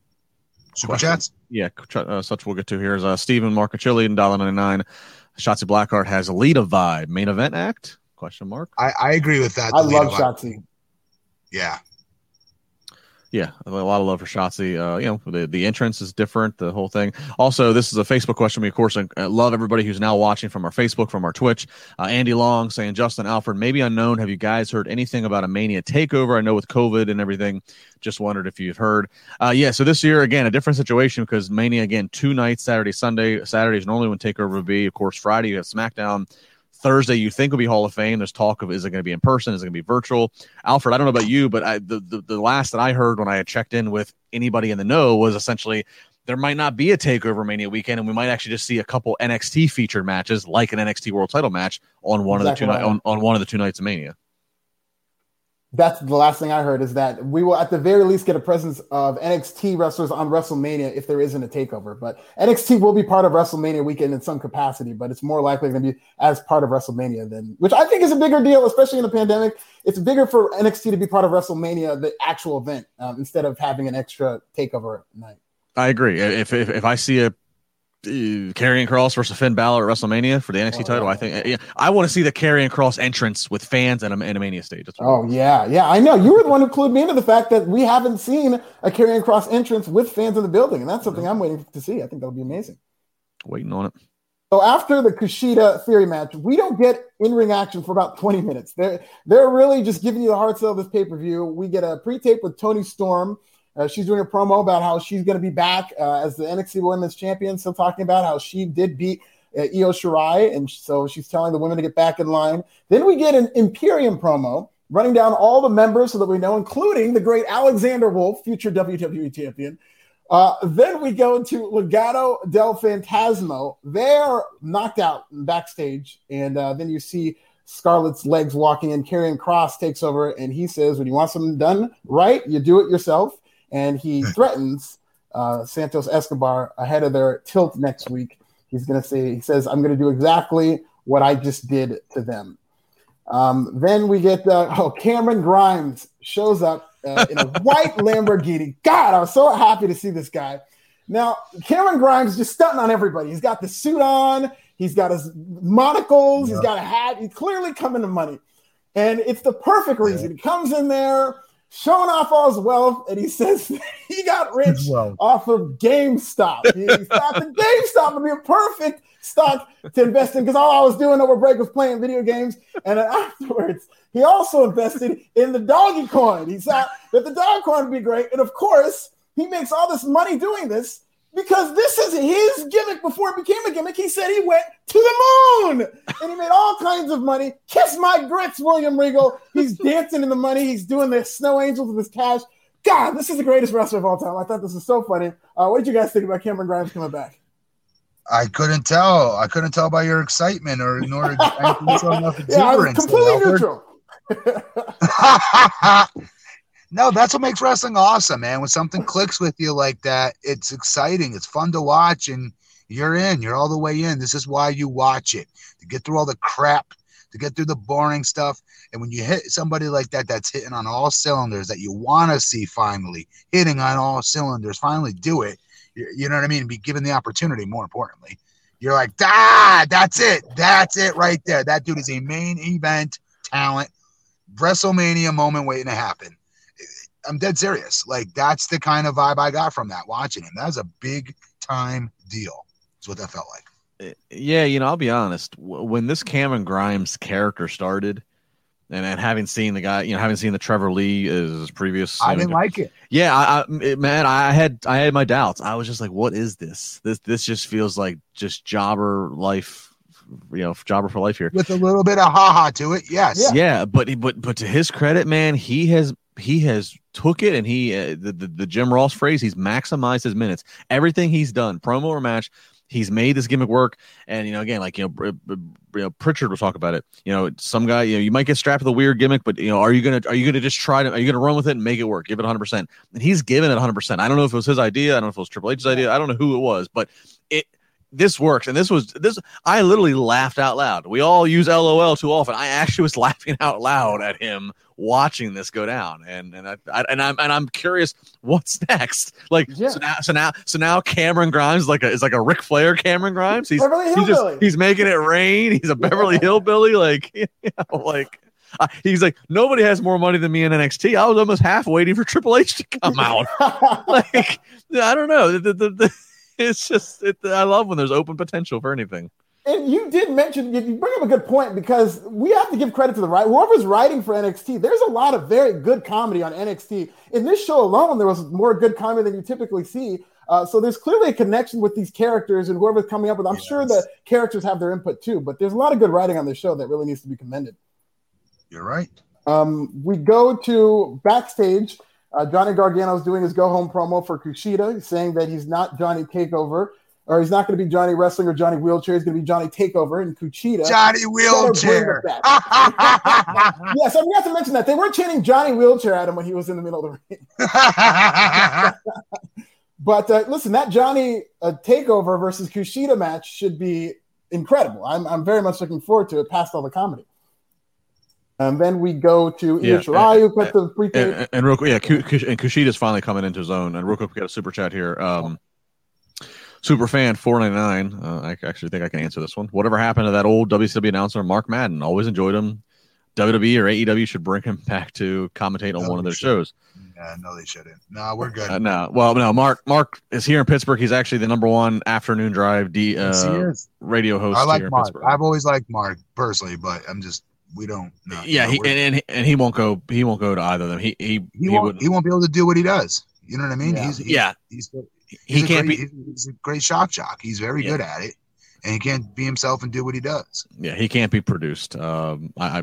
S3: super chats.
S1: Yeah, uh, such we'll get to here is uh, Stephen Marcachilli and Dollar ninety nine. Shotzi Blackheart has a lead vibe main event act? Question mark.
S3: I, I agree with that.
S2: I love Shotzi.
S3: Yeah,
S1: yeah, a lot of love for Shotzi. Uh, you know, the, the entrance is different, the whole thing. Also, this is a Facebook question. We, of course, uh, love everybody who's now watching from our Facebook, from our Twitch. Uh, Andy Long saying, Justin Alfred, maybe unknown. Have you guys heard anything about a Mania takeover? I know with COVID and everything, just wondered if you've heard. Uh, yeah, so this year, again, a different situation because Mania, again, two nights, Saturday, Sunday. Saturday is normally when takeover would be. Of course, Friday, you have SmackDown. Thursday you think will be Hall of Fame. There's talk of is it going to be in person? Is it going to be virtual? Alfred, I don't know about you, but I, the, the, the last that I heard when I had checked in with anybody in the know was essentially there might not be a takeover mania weekend and we might actually just see a couple NXT featured matches like an NXT world title match on one exactly of the two right. on, on one of the two nights of mania
S2: that's the last thing I heard is that we will at the very least get a presence of NXT wrestlers on WrestleMania if there isn't a takeover. But NXT will be part of WrestleMania weekend in some capacity, but it's more likely going to be as part of WrestleMania than which I think is a bigger deal, especially in the pandemic. It's bigger for NXT to be part of WrestleMania, the actual event, um, instead of having an extra takeover night.
S1: I agree. If, if if I see a Uh, Karrion Kross versus Finn Balor at WrestleMania for the NXT oh, title. Yeah. I think yeah, I want to see the Karrion Kross entrance with fans at a, at a Mania stage.
S2: oh yeah, yeah, I know. You were the one who clued me into the fact that we haven't seen a Karrion Kross entrance with fans in the building, and that's something I'm waiting to see. I think that'll be amazing.
S1: Waiting on it.
S2: So after the Kushida Theory match, we don't get in-ring action for about 20 minutes. They're they're really just giving you the hard sell of this pay-per-view. We get a pre-tape with Toni Storm uh, she's doing a promo about how she's going to be back uh, as the NXT Women's Champion. Still talking about how she did beat uh, Io Shirai, and so she's telling the women to get back in line. Then we get an Imperium promo running down all the members so that we know, including the great Alexander Wolfe, future WWE champion. Uh, then we go into Legado del Fantasma. They're knocked out backstage, and uh, then you see Scarlett's legs walking in. Karrion Kross takes over, and he says, "When you want something done right, you do it yourself." And he threatens uh, Santos Escobar ahead of their tilt next week. He's going to say, he says, I'm going to do exactly what I just did to them. Um, then we get, uh, oh, Cameron Grimes shows up uh, in a white Lamborghini. God, I was so happy to see this guy. Now, Cameron Grimes is just stunting on everybody. He's got the suit on, he's got his monocles, yeah. he's got a hat. He's clearly coming to money. And it's the perfect reason. He comes in there showing off all his wealth, and he says he got rich
S3: Well,
S2: off of GameStop. He stopped at GameStop would be a perfect stock to invest in because all I was doing over break was playing video games. And then afterwards, he also invested in the doggy coin. He thought that the dog coin would be great. And of course, he makes all this money doing this because this is his gimmick before it became a gimmick. He said he went to the moon and he made all kinds of money. Kiss my grits, William Regal. He's dancing in the money. He's doing the snow angels with his cash. God, this is the greatest wrestler of all time. I thought this was so funny. Uh, what did you guys think about Cameron Grimes coming back?
S3: I couldn't tell. I couldn't tell by your excitement or nor anything so enough
S2: Yeah, I was completely neutral.
S3: no, that's what makes wrestling awesome, man. When something clicks with you like that, it's exciting. It's fun to watch, and you're in. You're all the way in. This is why you watch it to get through all the crap, to get through the boring stuff. And when you hit somebody like that, that's hitting on all cylinders that you want to see finally hitting on all cylinders, finally do it. You, know what I mean? Be given the opportunity. More importantly, you're like, ah, that's it. That's it right there. That dude is a main event talent. WrestleMania moment waiting to happen. I'm dead serious. Like that's the kind of vibe I got from that watching him. That was a big time deal. Is what that felt like.
S1: Eh, yeah, you know, I'll be honest. When this Cameron Grimes character started, and, and having seen the guy, you know, having seen the Trevor Lee as previous,
S3: I didn't like it.
S1: Yeah, I, I man, I had I had my doubts. I was just like, what is this? This this just feels like just jobber life, you know, jobber for life here.
S3: With a little bit of haha to it. Yes.
S2: Yeah.
S1: Yeah, but he- but but to his credit, man, he has he has took it and he uh, the, the the Jim Ross phrase, he's maximized his minutes. Everything he's done, promo or match, he's made this gimmick work. And you know, again, like you know, Br- Br- you know, Prichard will talk about it. You know, some guy, you know, you might get strapped with a weird gimmick, but you know, are you gonna are you gonna just try to are you gonna run with it and make it work? Give it 100. percent And he's given it 100. percent I don't know if it was his idea. I don't know if it was Triple H's idea. I don't know who it was, but it this works. And this was this i literally laughed out loud. We all use lol too often. I actually was laughing out loud at him watching this go down. And and I, I and i'm and i'm curious what's next? Like
S2: Yeah.
S1: so now so now so now cameron grimes is like a is like a Ric flair cameron grimes. He's
S2: Beverly
S1: he's just
S2: Hillbilly.
S1: he's making it rain. He's a beverly hillbilly. Like you know, like uh, he's like nobody has more money than me in nxt i was almost half waiting for triple h to come out. Like I don't know. The, the, the, it's just it, I love when there's open potential for anything.
S2: And you did mention you you bring up a good point because we have to give credit to the right whoever's writing for NXT. There's a lot of very good comedy on NXT. In this show alone, there was more good comedy than you typically see. Uh, so there's clearly a connection with these characters and whoever's coming up with. I'm sure the characters have their input too, but there's a lot of good writing on this show that really needs to be commended.
S3: You're right.
S2: Um, we go to backstage. Uh, Johnny Gargano's doing his go home promo for Kushida, He's saying that he's not Johnny Takeover, or he's not going to be Johnny Wrestling or Johnny Wheelchair. He's going to be Johnny Takeover. And Kushida.
S3: Johnny Wheelchair.
S2: yes, I forgot to mention that they were chanting Johnny Wheelchair at him when he was in the middle of the ring. But uh, listen, that Johnny uh, Takeover versus Kushida match should be incredible. I'm, I'm very much looking forward to it, past all the comedy. And then we go to Io
S1: Yeah,
S2: Shirai, who cut the pre
S1: And, and- and real quick, yeah, Ku- Kush- and Kushida's finally coming into his own. And real quick, we got a super chat here. Um, super fan four ninety nine. Uh, I actually think I can answer this one. Whatever happened to that old WCW announcer, Mark Madden? Always enjoyed him. WWE or AEW should bring him back to commentate on
S3: No,
S1: one of their
S3: should.
S1: shows.
S3: yeah, no, they shouldn't. No, we're good.
S1: Uh, no, well, no. Mark Mark is here in Pittsburgh. He's actually the number one afternoon drive D, uh,
S3: is.
S1: radio host
S3: I like
S1: here in
S3: Mark.
S1: Pittsburgh.
S3: I've always liked Mark personally, but I'm just we don't. No,
S1: yeah,
S3: no,
S1: he, and, and and he won't go. He won't go to either of them. He he
S3: he,
S1: he,
S3: won't. He won't be able to do what he does. You know what I mean?
S2: Yeah.
S3: He's, he's
S1: yeah,
S3: He's,
S1: he
S3: he's a
S1: can't
S3: great,
S1: be.
S3: He's, he's a great shock jock. He's very
S1: Yeah.
S3: good at it, and he can't be himself and do what he does.
S1: Yeah, he can't be produced. Um, I, I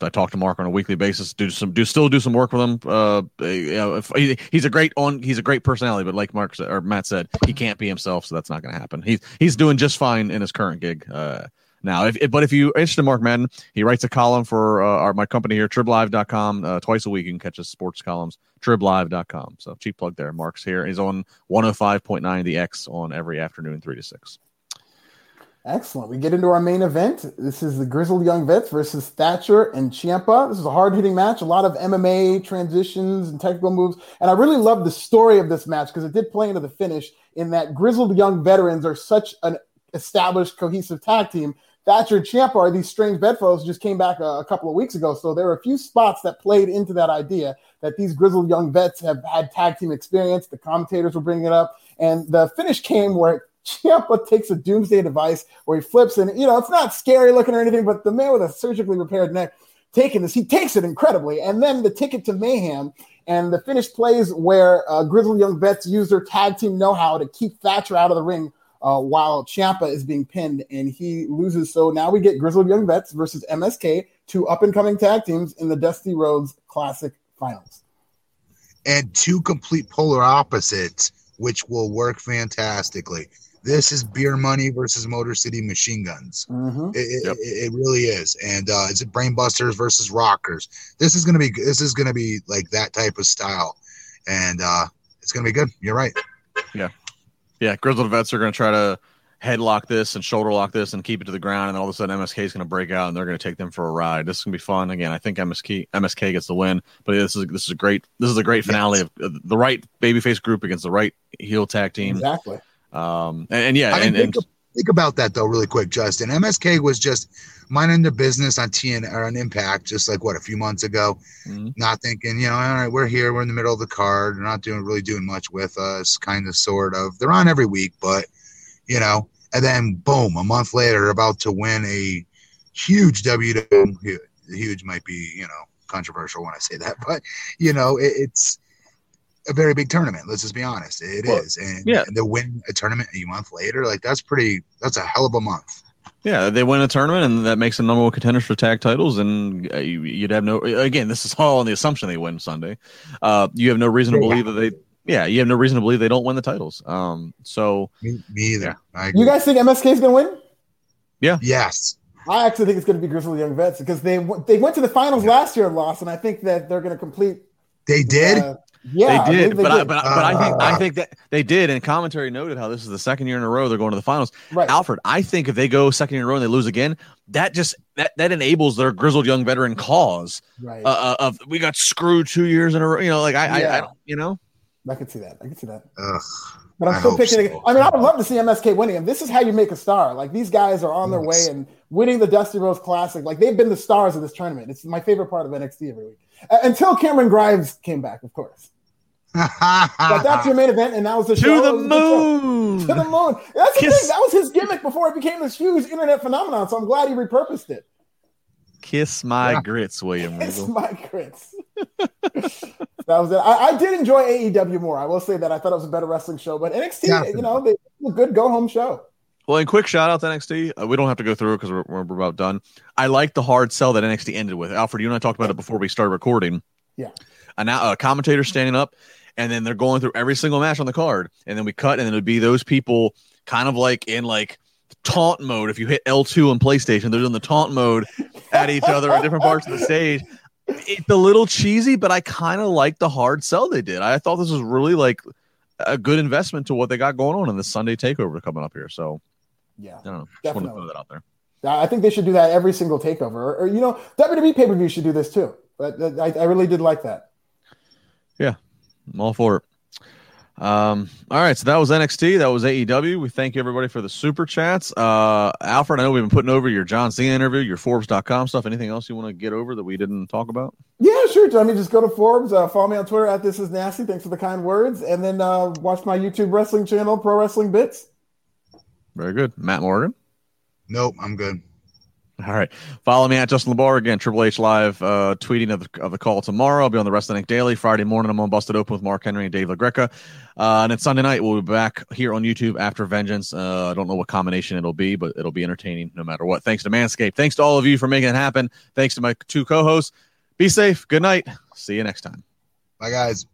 S1: I talk to Mark on a weekly basis. Do some do still do some work with him. Uh, you know, if he, he's a great on he's a great personality, but like Mark said, or Matt said, he can't be himself, so that's not going to happen. He's he's doing just fine in his current gig. Uh, now, if, if but if you interested in Mark Madden, he writes a column for uh, our my company here, triblive.com, uh, twice a week. You can catch his sports columns, triblive.com. So cheap plug there. Mark's here. He's on 105.9 the X on every afternoon, three to six.
S2: Excellent. We get into our main event. This is the Grizzled Young Vets versus Thatcher and Ciampa. This is a hard hitting match, a lot of MMA transitions and technical moves. And I really love the story of this match because it did play into the finish in that Grizzled Young Veterans are such an established, cohesive tag team Thatcher and Ciampa are these strange bedfellows just came back a, a, couple of weeks ago. So there were a few spots that played into that idea that these grizzled young vets have had tag team experience. The commentators were bringing it up. And the finish came where Ciampa takes a doomsday device where he flips and, you know, it's not scary looking or anything, but the man with a surgically repaired neck taking this, he takes it incredibly. And then the ticket to mayhem and the finish plays where uh, grizzled young vets use their tag team know-how to keep Thatcher out of the ring uh, while Ciampa is being pinned and he loses. So now we get Grizzled Young Vets versus MSK, two up and coming tag teams in the Dusty Rhodes Classic Finals.
S3: And two complete polar opposites, which will work fantastically. This is beer money versus Motor City Machine Guns.
S2: Mm-hmm.
S3: It, yep. it, it, really is, and uh, it's Brainbusters versus Rockers. This is gonna be this is gonna be like that type of style, and uh, it's gonna be good. You're right.
S1: Yeah, yeah, grizzled vets are going to try to headlock this and shoulder lock this and keep it to the ground, and all of a sudden MSK is going to break out and they're going to take them for a ride. This is going to be fun. Again, I think MSK MSK gets the win, but this is this is a great this is a great finale yes. of the right babyface group against the right heel tag team.
S2: Exactly.
S1: Um, and, and yeah,
S3: I mean,
S1: and,
S3: think, and, think about that though, really quick, Justin. MSK was just minding their business on TN or on Impact, just like what a few months ago. Mm-hmm. Not thinking, you know, all right, we're here, we're in the middle of the card, they're not doing really doing much with us, kind of, sort of. They're on every week, but you know, and then boom, a month later, about to win a huge WWE. Huge might be, you know, controversial when I say that, but you know, it, it's a very big tournament. Let's just be honest, it well, is, and,
S1: yeah.
S3: and to win a tournament a month later, like that's pretty. That's a hell of a month.
S1: Yeah, they win a tournament, and that makes them number one contenders for tag titles. And uh, you'd have no again. This is all on the assumption they win Sunday. Uh, you have no reason to believe that they. Yeah, you have no reason to believe they don't win the titles. Um, so
S3: me, me either.
S1: Yeah.
S2: You guys think MSK is going to win?
S1: Yeah.
S3: Yes.
S2: I actually think it's going to be Grizzly Young Vets because they they went to the finals last year and lost, and I think that they're going to complete.
S3: They did.
S2: Uh, yeah,
S1: they did,
S2: they
S1: but
S2: did.
S1: I, but, uh, but I think I think that they did. And commentary noted how this is the second year in a row they're going to the finals.
S2: Right.
S1: Alfred, I think if they go second year in a row and they lose again, that just that that enables their grizzled young veteran cause.
S2: Right.
S1: Uh, of we got screwed two years in a row. You know, like I,
S2: Yeah.
S1: I, I don't, you know.
S2: I can see that. I can see that.
S3: Ugh.
S2: But I'm still
S3: hope
S2: picking.
S3: so.
S2: I mean, I would love to see MSK winning. And this is how you make a star. Like these guys are on their way and winning the Dusty Rhodes Classic. Like they've been the stars of this tournament. It's my favorite part of NXT every week. Uh, until Cameron Grimes came back, of course. But that's your main event, and that was the show.
S1: To the
S2: It was a good show.
S1: moon.
S2: To the moon. That's the
S1: Kiss-
S2: thing. That was his gimmick before it became this huge internet phenomenon. So I'm glad he repurposed it.
S1: Kiss my
S3: Yeah.
S1: grits, William
S2: It's
S1: Regal.
S2: my grits. that was it. I, I did enjoy AEW more. I will say that I thought it was a better wrestling show, but NXT,
S3: Definitely.
S2: you know, they a good go home show.
S1: Well, and quick shout out to NXT. Uh, we don't have to go through it because we're, we're about done. I like the hard sell that NXT ended with. Alfred, you and I talked about it before we started recording.
S2: Yeah.
S1: A, now, a commentator standing up, and then they're going through every single match on the card, and then we cut, and then it would be those people kind of like in like taunt mode. If you hit L2 on PlayStation, they're in the taunt mode at each other at different parts of the stage. It's a little cheesy, but I kind of like the hard sell they did. I thought this was really like a good investment to what they got going on in the Sunday takeover coming up here. So
S2: Yeah.
S1: I don't know. Just want to
S2: Definitely.
S1: throw that out there.
S2: I think they should do that every single takeover. Or, or, you know, WWE pay per view should do this too. But I, I really did like that.
S1: Yeah, I'm all for it. Um, all right, so that was NXT. That was AEW. We thank everybody for the super chats. Uh, Alfred, I know we've been putting over your John Cena interview, your Forbes.com stuff. Anything else you want to get over that we didn't talk about?
S2: Yeah, sure. Let me just go to Forbes. Uh, follow me on Twitter at This Is Nasty. Thanks for the kind words. And then uh, watch my YouTube wrestling channel, Pro Wrestling Bits.
S1: Very good. Matt Morgan.
S3: Nope, I'm good.
S1: All right. Follow me at Justin LaBar again. Triple H Live uh, tweeting of the, of the call tomorrow. I'll be on the Wrestling Inc. Daily Friday morning. I'm on Busted Open with Mark Henry and Dave LaGreca. Uh, and then Sunday night we'll be back here on YouTube after Vengeance. Uh, I don't know what combination it'll be, but it'll be entertaining no matter what. Thanks to Manscaped. Thanks to all of you for making it happen. Thanks to my two co-hosts. Be safe. Good night. See you next time.
S3: Bye, guys.